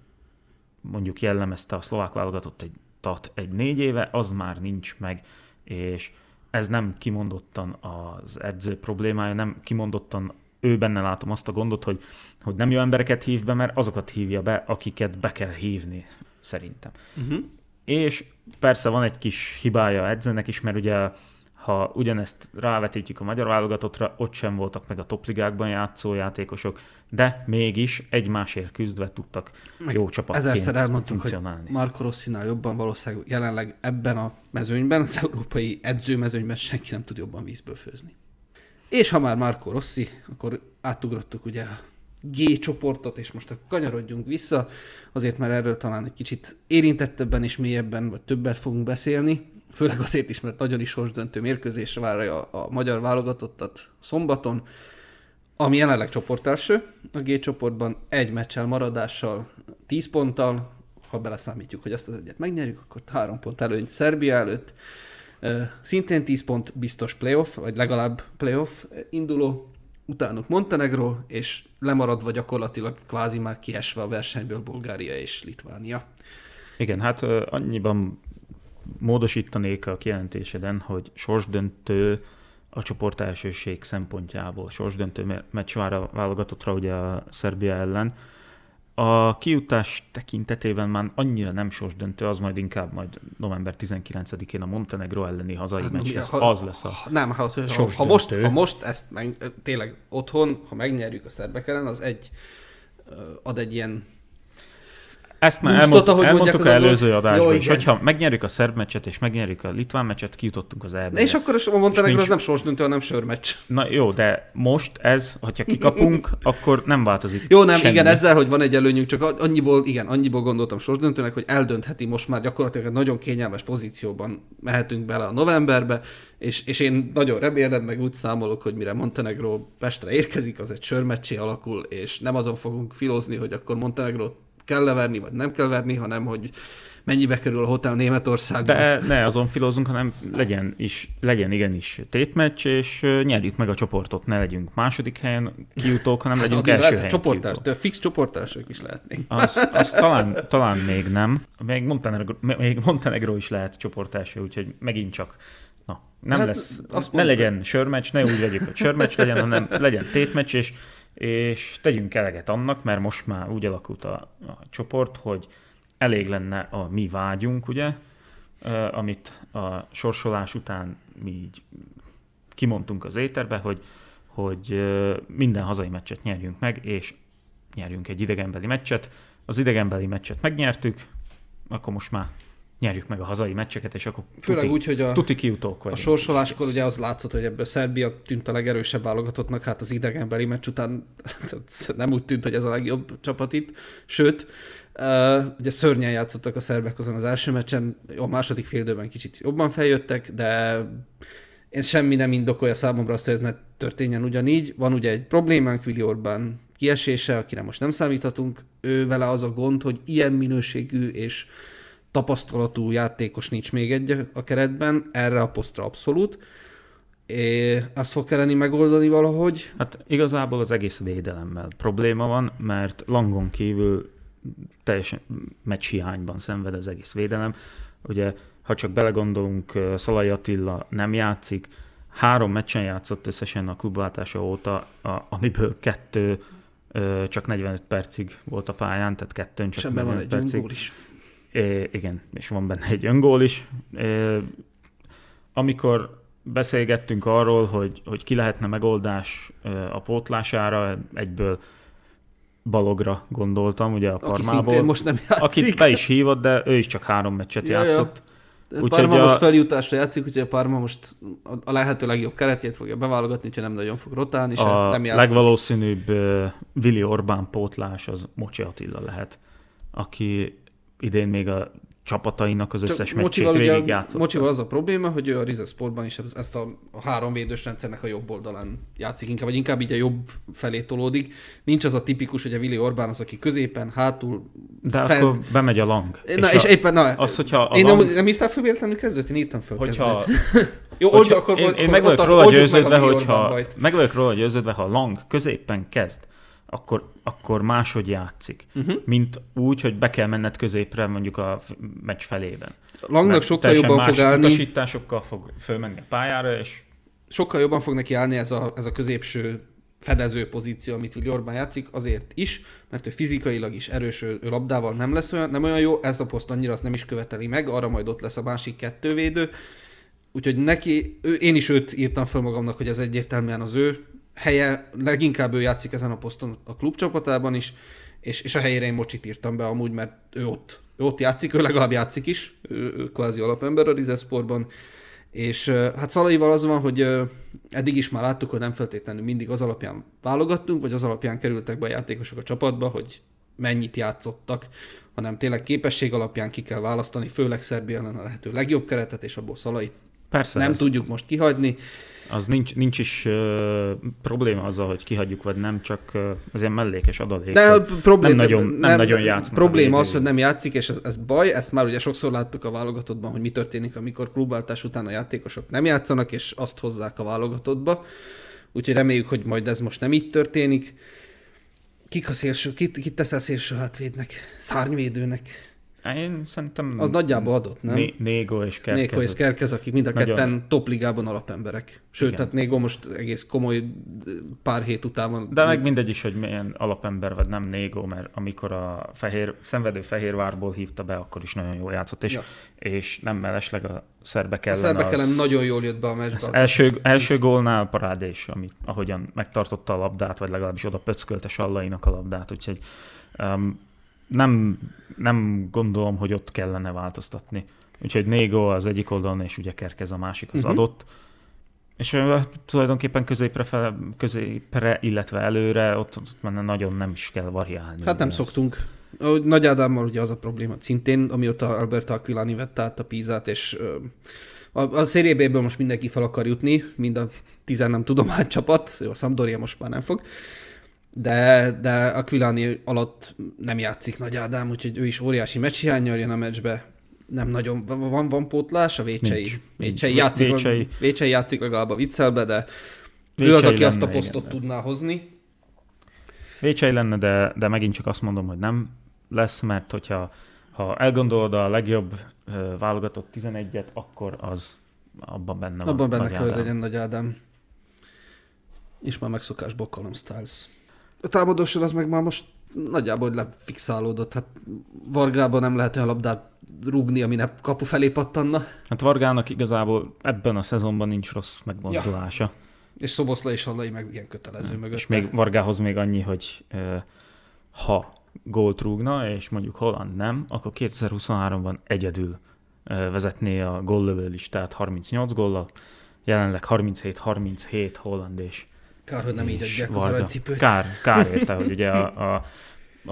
[SPEAKER 2] mondjuk jellemezte a szlovák válogatott egy tat egy négy éve, az már nincs meg, és ez nem kimondottan az edző problémája, nem kimondottan ő benne látom azt a gondot, hogy, hogy nem jó embereket hív be, mert azokat hívja be, akiket be kell hívni, szerintem. Uh-huh. És persze van egy kis hibája edzőnek is, mert ugye ha ugyanezt rávetítjük a magyar válogatottra, ott sem voltak meg a topligákban játszó játékosok, de mégis egymásért küzdve tudtak meg jó csapatként Ezerszer elmondtuk, hogy
[SPEAKER 1] Marco Rossinál jobban valószínűleg jelenleg ebben a mezőnyben, az európai edzőmezőnyben senki nem tud jobban vízből főzni. És ha már Marco Rossi, akkor átugrottuk ugye a G csoportot, és most akkor kanyarodjunk vissza, azért már erről talán egy kicsit érintettebben és mélyebben, vagy többet fogunk beszélni, főleg azért is, mert nagyon is sorsdöntő mérkőzésre várja a, magyar válogatottat szombaton, ami jelenleg csoportelső, a G csoportban egy meccsel maradással, 10 ponttal, ha beleszámítjuk, hogy azt az egyet megnyerjük, akkor 3 pont előny Szerbia előtt, szintén 10 pont biztos playoff, vagy legalább playoff induló, utánuk Montenegro, és lemaradva gyakorlatilag kvázi már kiesve a versenyből Bulgária és Litvánia.
[SPEAKER 2] Igen, hát annyiban módosítanék a kijelentéseden, hogy sorsdöntő a csoport elsőség szempontjából. Sorsdöntő meccs vár a válogatottra ugye a Szerbia ellen. A kijutás tekintetében már annyira nem sorsdöntő, az majd inkább majd november 19-én a Montenegro elleni hazai hát, meccs lesz, ha, az lesz a
[SPEAKER 1] Nem, ha, ha, ha, most, ha most ezt meg, tényleg otthon, ha megnyerjük a szerbek ellen, az egy ad egy ilyen
[SPEAKER 2] ezt már elmond, ahogy elmondtuk az előző adásban is, hogyha megnyerjük a szerb meccset és megnyerjük a litván meccset, kijutottunk az eb
[SPEAKER 1] És akkor a Montenegro nincs... az nem sorsdöntő, hanem sörmeccs.
[SPEAKER 2] Na jó, de most ez, hogyha kikapunk, akkor nem változik
[SPEAKER 1] Jó, nem, semmi. igen, ezzel, hogy van egy előnyünk, csak annyiból, igen, annyiból gondoltam sorsdöntőnek, hogy eldöntheti most már gyakorlatilag egy nagyon kényelmes pozícióban mehetünk bele a novemberbe, és, és én nagyon remélem, meg úgy számolok, hogy mire Montenegro Pestre érkezik, az egy sörmeccsé alakul, és nem azon fogunk filozni, hogy akkor Montenegro kell leverni, vagy nem kell verni, hanem hogy mennyibe kerül a hotel Németországban.
[SPEAKER 2] De ne azon filozunk, hanem legyen, is, legyen igenis tétmeccs, és nyerjük meg a csoportot, ne legyünk második helyen kijutók, hanem hát legyünk első lehet, helyen
[SPEAKER 1] csoportás, de fix csoportások is lehetnénk.
[SPEAKER 2] Az, az talán, talán még nem. Még Montenegro, még Montenegro is lehet csoportásra, úgyhogy megint csak na, nem hát, lesz, ne legyen sörmeccs, ne úgy legyük, hogy sörmeccs legyen, hanem legyen tétmeccs, és és tegyünk eleget annak, mert most már úgy alakult a, a csoport, hogy elég lenne a mi vágyunk, ugye, amit a sorsolás után mi így kimondtunk az éterbe, hogy, hogy minden hazai meccset nyerjünk meg, és nyerjünk egy idegenbeli meccset. Az idegenbeli meccset megnyertük, akkor most már nyerjük meg a hazai meccseket, és akkor
[SPEAKER 1] Főleg tuti, úgy, hogy a,
[SPEAKER 2] tuti kiutók
[SPEAKER 1] A sorsoláskor ugye az látszott, hogy ebből Szerbia tűnt a legerősebb válogatottnak, hát az idegenbeli meccs után nem úgy tűnt, hogy ez a legjobb csapat itt, sőt, Uh, ugye szörnyen játszottak a szerbek azon az első meccsen, a második fél kicsit jobban feljöttek, de én semmi nem indokolja számomra azt, hogy ez ne történjen ugyanígy. Van ugye egy problémánk, Willi Orbán kiesése, akire most nem számíthatunk, ő vele az a gond, hogy ilyen minőségű és tapasztalatú játékos nincs még egy a keretben, erre a posztra abszolút. É, azt fog kelleni megoldani valahogy.
[SPEAKER 2] Hát igazából az egész védelemmel probléma van, mert Langon kívül teljesen meccs hiányban szenved az egész védelem. Ugye, ha csak belegondolunk, Szalai Attila nem játszik, három meccsen játszott összesen a klubváltása óta, a, amiből kettő csak 45 percig volt a pályán, tehát kettőn csak És 45 van egy percig. is. É, igen, és van benne egy öngól is. É, amikor beszélgettünk arról, hogy, hogy ki lehetne megoldás a pótlására, egyből Balogra gondoltam, ugye a Parmából.
[SPEAKER 1] Aki most nem játszik.
[SPEAKER 2] Akit be is hívott, de ő is csak három meccset ja, játszott.
[SPEAKER 1] Ja. Parma a... most feljutásra játszik, úgyhogy a Parma most a lehető legjobb keretjét fogja beválogatni, úgyhogy nem nagyon fog rotálni,
[SPEAKER 2] a
[SPEAKER 1] nem
[SPEAKER 2] játszik. legvalószínűbb Willi Orbán pótlás az Mocsi Attila lehet, aki idén még a csapatainak az összes Csak meccsét végigjátszott.
[SPEAKER 1] Mocsival az a probléma, hogy ő a Rize Sportban is ezt a, a három védős rendszernek a jobb oldalán játszik inkább, vagy inkább így a jobb felé tolódik. Nincs az a tipikus, hogy a Willi Orbán az, aki középen, hátul,
[SPEAKER 2] De fel... akkor bemegy a lang.
[SPEAKER 1] Na, és, és éppen, na, az, hogyha a én lang... nem, nem írtál fel véletlenül kezdőt? Én írtam fel hogyha...
[SPEAKER 2] Jó, hogyha, akkor, én, én meg vagyok róla győződve, hogyha, meg vagyok róla győződve, ha Lang középen kezd, akkor, akkor máshogy játszik, uh-huh. mint úgy, hogy be kell menned középre mondjuk a meccs felében.
[SPEAKER 1] Langnak Mert sokkal jobban más fog állni.
[SPEAKER 2] utasításokkal fog fölmenni a pályára, és...
[SPEAKER 1] Sokkal jobban fog neki állni ez a, ez a középső fedező pozíció, amit Willi Orbán játszik, azért is, mert ő fizikailag is erős, ő labdával nem lesz olyan, nem olyan jó, ez a poszt annyira azt nem is követeli meg, arra majd ott lesz a másik kettővédő, úgyhogy neki, ő, én is őt írtam fel magamnak, hogy ez egyértelműen az ő helye, leginkább ő játszik ezen a poszton a klubcsapatában is, és, és a helyére én Mocsit írtam be amúgy, mert ő ott, ő ott játszik, ő legalább játszik is, ő, ő kvázi alapember a Rizeszportban, és hát Szalaival az van, hogy eddig is már láttuk, hogy nem feltétlenül mindig az alapján válogattunk, vagy az alapján kerültek be a játékosok a csapatba, hogy mennyit játszottak, hanem tényleg képesség alapján ki kell választani, főleg Szerbia a lehető legjobb keretet, és abból Szalait Persze, nem ez... tudjuk most kihagyni
[SPEAKER 2] az nincs, nincs is uh, probléma azzal, hogy kihagyjuk, vagy nem, csak uh, az ilyen mellékes adalék. De problém, nem nagyon, nem, nem nagyon játszik.
[SPEAKER 1] Probléma az, hogy nem játszik, és ez, ez baj, ezt már ugye sokszor láttuk a válogatottban, hogy mi történik, amikor klubváltás után a játékosok nem játszanak, és azt hozzák a válogatottba. Úgyhogy reméljük, hogy majd ez most nem így történik. Kik a szélső, kit, kit teszel szélső hátvédnek? Szárnyvédőnek?
[SPEAKER 2] Én szerintem...
[SPEAKER 1] Az nagyjából adott, nem?
[SPEAKER 2] Né- Négo és Kerkez.
[SPEAKER 1] Négo és Kerkez, akik mind a nagyon... ketten topligában alapemberek. Sőt, Igen. tehát Négo most egész komoly pár hét után van.
[SPEAKER 2] De meg mindegy is, hogy milyen alapember vagy nem Négo, mert amikor a fehér, szenvedő Fehérvárból hívta be, akkor is nagyon jól játszott, és, ja. és nem mellesleg a szerbek ellen. A
[SPEAKER 1] szerbek ellen az... nagyon jól jött be a meccsbe.
[SPEAKER 2] első, első gólnál parádés, amit, ahogyan megtartotta a labdát, vagy legalábbis oda pöckölte Sallainak a labdát, úgyhogy um, nem, nem gondolom, hogy ott kellene változtatni. Úgyhogy Négo az egyik oldalon, és ugye Kerkez a másik az uh-huh. adott. És uh, tulajdonképpen középre, fel, középre, illetve előre, ott, ott menne nagyon nem is kell variálni.
[SPEAKER 1] Hát nem ezt. szoktunk. Nagy Ádámmal ugye az a probléma szintén, amióta Alberto Aquilani vette át a Pízát, és a, a szériéből most mindenki fel akar jutni, mind a tizen nem tudom hány csapat, jó, a Sampdoria most már nem fog, de, de Aquilani alatt nem játszik Nagy Ádám, úgyhogy ő is óriási meccshiányjal jön a meccsbe. Nem nagyon, van, van pótlás, a Vécsei, nincs, Vécsei, nincs. játszik, Vécsei. Vécsei játszik legalább a viccelbe, de Vécsei ő az, aki lenne, azt a posztot igen, tudná hozni.
[SPEAKER 2] Vécsei lenne, de, de megint csak azt mondom, hogy nem lesz, mert hogyha ha elgondolod a legjobb válogatott 11-et, akkor az abban benne
[SPEAKER 1] abban van. Abban benne kell, legyen Nagy Ádám. És már megszokás Bokkalom Styles. A támadósor az meg már most nagyjából lefixálódott. Hát Vargában nem lehet olyan labdát rúgni, ami ne kapu felé pattanna.
[SPEAKER 2] Hát Vargának igazából ebben a szezonban nincs rossz megmozdulása. Ja.
[SPEAKER 1] És Szoboszla és Hallai meg ilyen kötelező
[SPEAKER 2] mögött. És még Vargához még annyi, hogy ha gólt rúgna, és mondjuk Holland nem, akkor 2023-ban egyedül vezetné a góllövő listát 38 góllal, jelenleg 37-37 Holland és
[SPEAKER 1] Kár, hogy nem így adják az aranycipőt.
[SPEAKER 2] Kár, kár érte, hogy ugye a, a,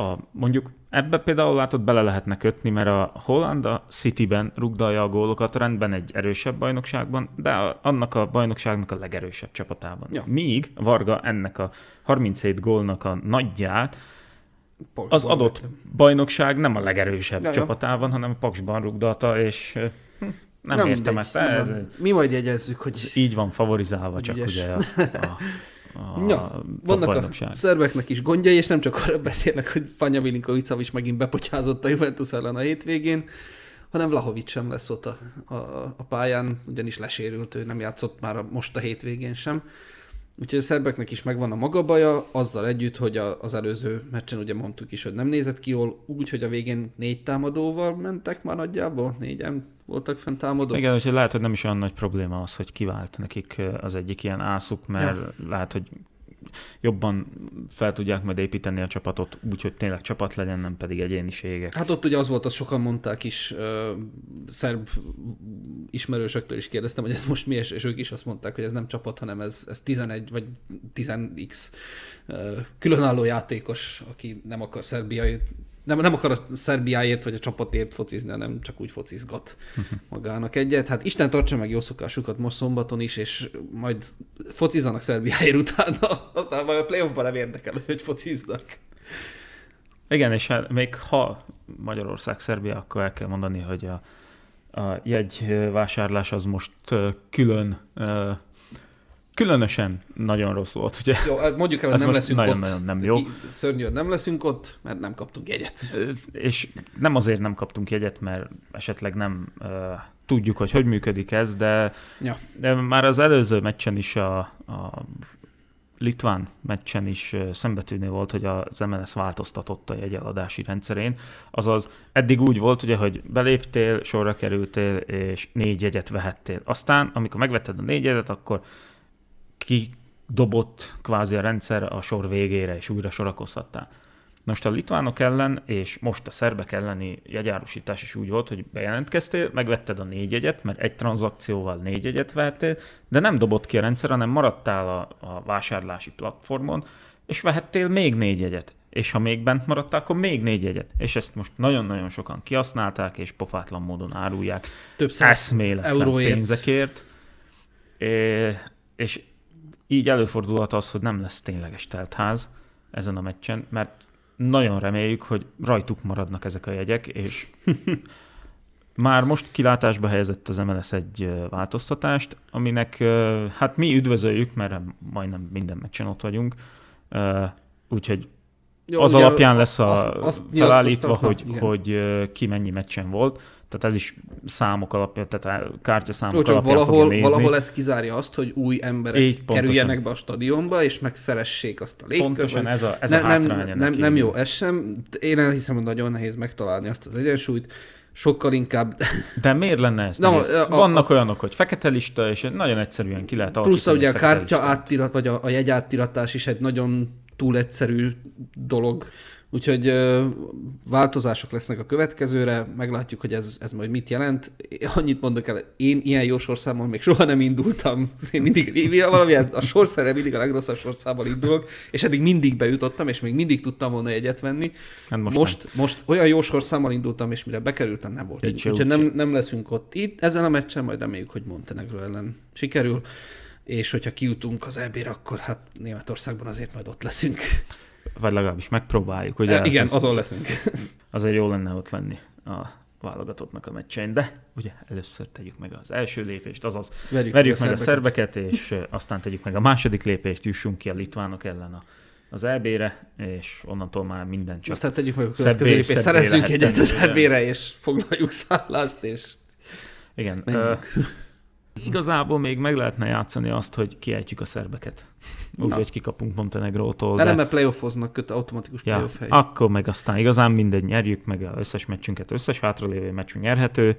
[SPEAKER 2] a, mondjuk ebbe például látod bele lehetne kötni, mert a Holland a Cityben rugdalja a gólokat rendben egy erősebb bajnokságban, de a, annak a bajnokságnak a legerősebb csapatában. Ja. Míg Varga ennek a 37 gólnak a nagyját Paksban az adott vettem. bajnokság nem a legerősebb ja, csapatában, hanem a Paksban rugdalta, és nem, nem értem mindegy, ezt. Ez,
[SPEAKER 1] mi majd jegyezzük, hogy...
[SPEAKER 2] Így van favorizálva, csak ügyes. ugye a, a
[SPEAKER 1] a ja, vannak a szerveknek is gondjai, és nem csak arra beszélnek, hogy Fanya Milinkovic is megint bepotyázott a Juventus ellen a hétvégén, hanem Vlahovic sem lesz ott a, a, a pályán, ugyanis lesérült, ő nem játszott már a, most a hétvégén sem. Úgyhogy a szerbeknek is megvan a maga baja, azzal együtt, hogy a, az előző meccsen ugye mondtuk is, hogy nem nézett ki jól, úgy, hogy a végén négy támadóval mentek már nagyjából, négyen voltak fent támadók.
[SPEAKER 2] Igen, úgyhogy lehet, hogy nem is olyan nagy probléma az, hogy kivált nekik az egyik ilyen ászuk, mert ja. lehet, hogy jobban fel tudják majd építeni a csapatot úgy, hogy tényleg csapat legyen, nem pedig egyéniségek.
[SPEAKER 1] Hát ott ugye az volt, azt sokan mondták is, uh, szerb ismerősöktől is kérdeztem, hogy ez most mi, és, és ők is azt mondták, hogy ez nem csapat, hanem ez, ez 11 vagy 10x uh, különálló játékos, aki nem akar szerbiai nem, nem akar a Szerbiáért vagy a csapatért focizni, hanem csak úgy focizgat magának egyet. Hát Isten tartsa meg jó szokásukat most szombaton is, és majd focizanak Szerbiáért utána, aztán majd a playoffban nem érdekel, hogy fociznak.
[SPEAKER 2] Igen, és hát még ha Magyarország, Szerbia, akkor el kell mondani, hogy a, a jegyvásárlás az most külön különösen nagyon rossz volt, ugye?
[SPEAKER 1] Jó, hát mondjuk el, hogy nem leszünk
[SPEAKER 2] nagyon,
[SPEAKER 1] ott.
[SPEAKER 2] Nagyon nem jó.
[SPEAKER 1] Szörnyű, nem leszünk ott, mert nem kaptunk jegyet.
[SPEAKER 2] És nem azért nem kaptunk jegyet, mert esetleg nem uh, tudjuk, hogy hogy működik ez, de, ja. de már az előző meccsen is a, a Litván meccsen is szembetűnő volt, hogy az MLS változtatott a jegyeladási rendszerén. Azaz eddig úgy volt, ugye, hogy beléptél, sorra kerültél, és négy jegyet vehettél. Aztán, amikor megvetted a négy jegyet, akkor kidobott kvázi a rendszer a sor végére, és újra sorakozhattál. Most a litvánok ellen, és most a szerbek elleni jegyárusítás is úgy volt, hogy bejelentkeztél, megvetted a négy jegyet, mert egy tranzakcióval négy jegyet vehettél, de nem dobott ki a rendszer, hanem maradtál a, a vásárlási platformon, és vehettél még négy jegyet. És ha még bent maradtál, akkor még négy jegyet. És ezt most nagyon-nagyon sokan kihasználták, és pofátlan módon árulják.
[SPEAKER 1] Több száz euróért.
[SPEAKER 2] pénzekért. É, és így előfordulhat az, hogy nem lesz tényleges teltház ezen a meccsen, mert nagyon reméljük, hogy rajtuk maradnak ezek a jegyek, és már most kilátásba helyezett az MLS egy változtatást, aminek hát mi üdvözöljük, mert majdnem minden meccsen ott vagyunk, úgyhogy Jó, az alapján lesz a azt, azt felállítva, hogy, hogy ki mennyi meccsen volt tehát ez is számok alapján, tehát a kártyaszámok Jó, csak alapján
[SPEAKER 1] valahol,
[SPEAKER 2] nézni.
[SPEAKER 1] valahol ez kizárja azt, hogy új emberek Így, kerüljenek be a stadionba, és megszeressék azt a légkört.
[SPEAKER 2] Pontosan ez a, ez ne, a
[SPEAKER 1] nem, nem, nem, nem jó, ez sem. Én elhiszem, hogy nagyon nehéz megtalálni azt az egyensúlyt sokkal inkább...
[SPEAKER 2] De miért lenne ez? Na, a, Vannak a, olyanok, hogy fekete lista, és nagyon egyszerűen ki lehet
[SPEAKER 1] Plusz ugye a kártya áttirat, vagy a, a jegy áttiratás is egy nagyon túl egyszerű dolog. Úgyhogy változások lesznek a következőre, meglátjuk, hogy ez, ez majd mit jelent. Annyit mondok el, én ilyen jó sorszámmal még soha nem indultam. Én mindig, valami a sorszára mindig a legrosszabb sorszámmal indulok, és eddig mindig bejutottam, és még mindig tudtam volna egyet venni. Hát most, most, most olyan jó sorszámmal indultam, és mire bekerültem, nem volt. Így, úgyhogy nem, nem leszünk ott itt. Ezen a meccsen majd reméljük, hogy Montenegro ellen sikerül, és hogyha kijutunk az eb akkor hát Németországban azért majd ott leszünk
[SPEAKER 2] vagy legalábbis megpróbáljuk. Ugye
[SPEAKER 1] e, igen, az azon leszünk.
[SPEAKER 2] Azért jó lenne ott lenni a válogatottnak a meccsein, de ugye először tegyük meg az első lépést, azaz verjük, verjük meg a szerbeket. és aztán tegyük meg a második lépést, jussunk ki a litvánok ellen a, az EB-re, és onnantól már minden csak
[SPEAKER 1] Aztán tegyük meg a következő lépést, szerezzünk egyet az EB-re, és foglaljuk szállást, és
[SPEAKER 2] igen. Uh, Igazából még meg lehetne játszani azt, hogy kiejtjük a szerbeket. Úgy, hogy kikapunk Montenegrótól.
[SPEAKER 1] De, de... nem, mert playoffoznak, köt automatikus ja, playoff hely.
[SPEAKER 2] Akkor meg aztán igazán mindegy, nyerjük meg az összes meccsünket, összes hátralévő meccsünk nyerhető.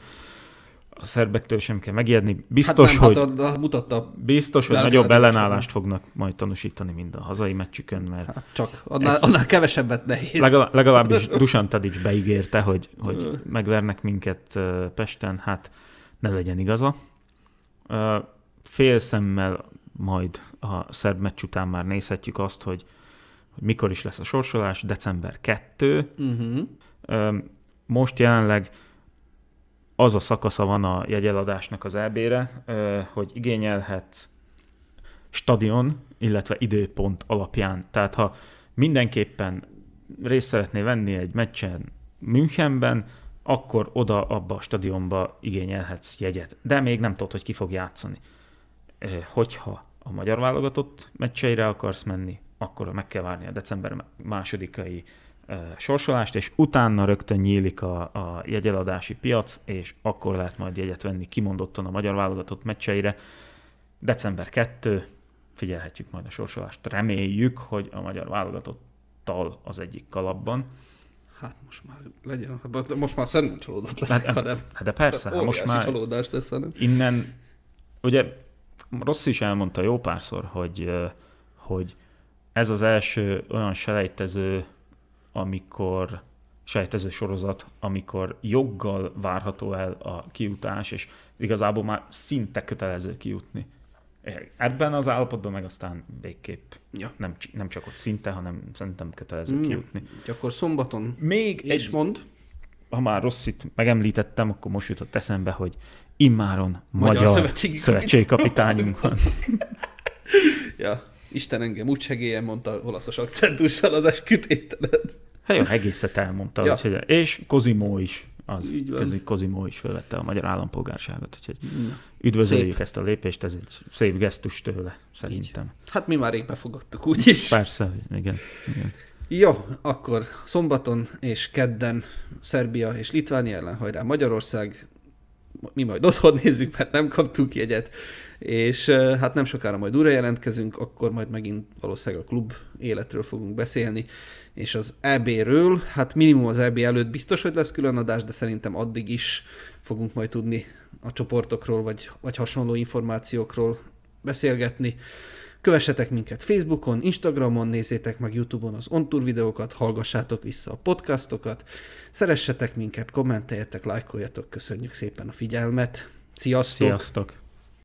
[SPEAKER 2] A szerbektől sem kell megijedni. Biztos, hát nem, hogy, hát a, mutatta biztos, hogy nagyobb ellenállást fognak majd tanúsítani, mind a hazai meccsükön, mert... Hát
[SPEAKER 1] csak, annál, ez, annál kevesebbet nehéz.
[SPEAKER 2] Legalább, legalábbis Dusan Tadic beígérte, hogy, hogy megvernek minket Pesten, hát ne legyen igaza fél szemmel majd a szerb meccs után már nézhetjük azt, hogy, hogy mikor is lesz a sorsolás, december 2. Uh-huh. Most jelenleg az a szakasza van a jegyeladásnak az EB-re, hogy igényelhet stadion, illetve időpont alapján. Tehát ha mindenképpen részt szeretné venni egy meccsen Münchenben, akkor oda abba a stadionba igényelhetsz jegyet. De még nem tudod, hogy ki fog játszani. Hogyha a magyar válogatott meccseire akarsz menni, akkor meg kell várni a december másodikai sorsolást, és utána rögtön nyílik a, a jegyeladási piac, és akkor lehet majd jegyet venni kimondottan a magyar válogatott meccseire. December 2, figyelhetjük majd a sorsolást. Reméljük, hogy a magyar válogatottal az egyik kalapban.
[SPEAKER 1] Hát most már legyen, most már szerintem csalódott leszek, hát, hanem
[SPEAKER 2] hát de persze, hát most már
[SPEAKER 1] csalódás lesz, hanem.
[SPEAKER 2] Innen, ugye Rossz is elmondta jó párszor, hogy, hogy ez az első olyan selejtező, amikor sejtező sorozat, amikor joggal várható el a kiutás, és igazából már szinte kötelező kijutni. ebben az állapotban meg aztán végképp ja. nem, nem csak ott szinte, hanem szerintem kötelező ja. kijutni.
[SPEAKER 1] Akkor szombaton még és egy, mond.
[SPEAKER 2] Ha már Rosszit megemlítettem, akkor most jutott eszembe, hogy immáron magyar, magyar szövetségi, szövetségi kapitányunk van.
[SPEAKER 1] ja, Isten engem úgy segélyen mondta olaszos akcentussal az eskütételen.
[SPEAKER 2] Hát jó, egészet elmondta. Ja. Úgyhogy, és Kozimó is. Az, ez Kozimó is felvette a magyar állampolgárságot. Úgyhogy üdvözöljük Szép. ezt a lépést, ez egy szép gesztus tőle, szerintem.
[SPEAKER 1] Így. Hát mi már rég befogadtuk, úgyis.
[SPEAKER 2] Persze, igen. igen.
[SPEAKER 1] Jó, akkor szombaton és kedden Szerbia és Litvánia ellen hajrá Magyarország. Mi majd otthon nézzük, mert nem kaptuk jegyet és hát nem sokára majd újra jelentkezünk, akkor majd megint valószínűleg a klub életről fogunk beszélni, és az EB-ről, hát minimum az EB előtt biztos, hogy lesz külön adás, de szerintem addig is fogunk majd tudni a csoportokról, vagy, vagy hasonló információkról beszélgetni. Kövessetek minket Facebookon, Instagramon, nézzétek meg Youtube-on az OnTour videókat, hallgassátok vissza a podcastokat, szeressetek minket, kommenteljetek, lájkoljatok, köszönjük szépen a figyelmet. Sziasztok!
[SPEAKER 2] Sziasztok!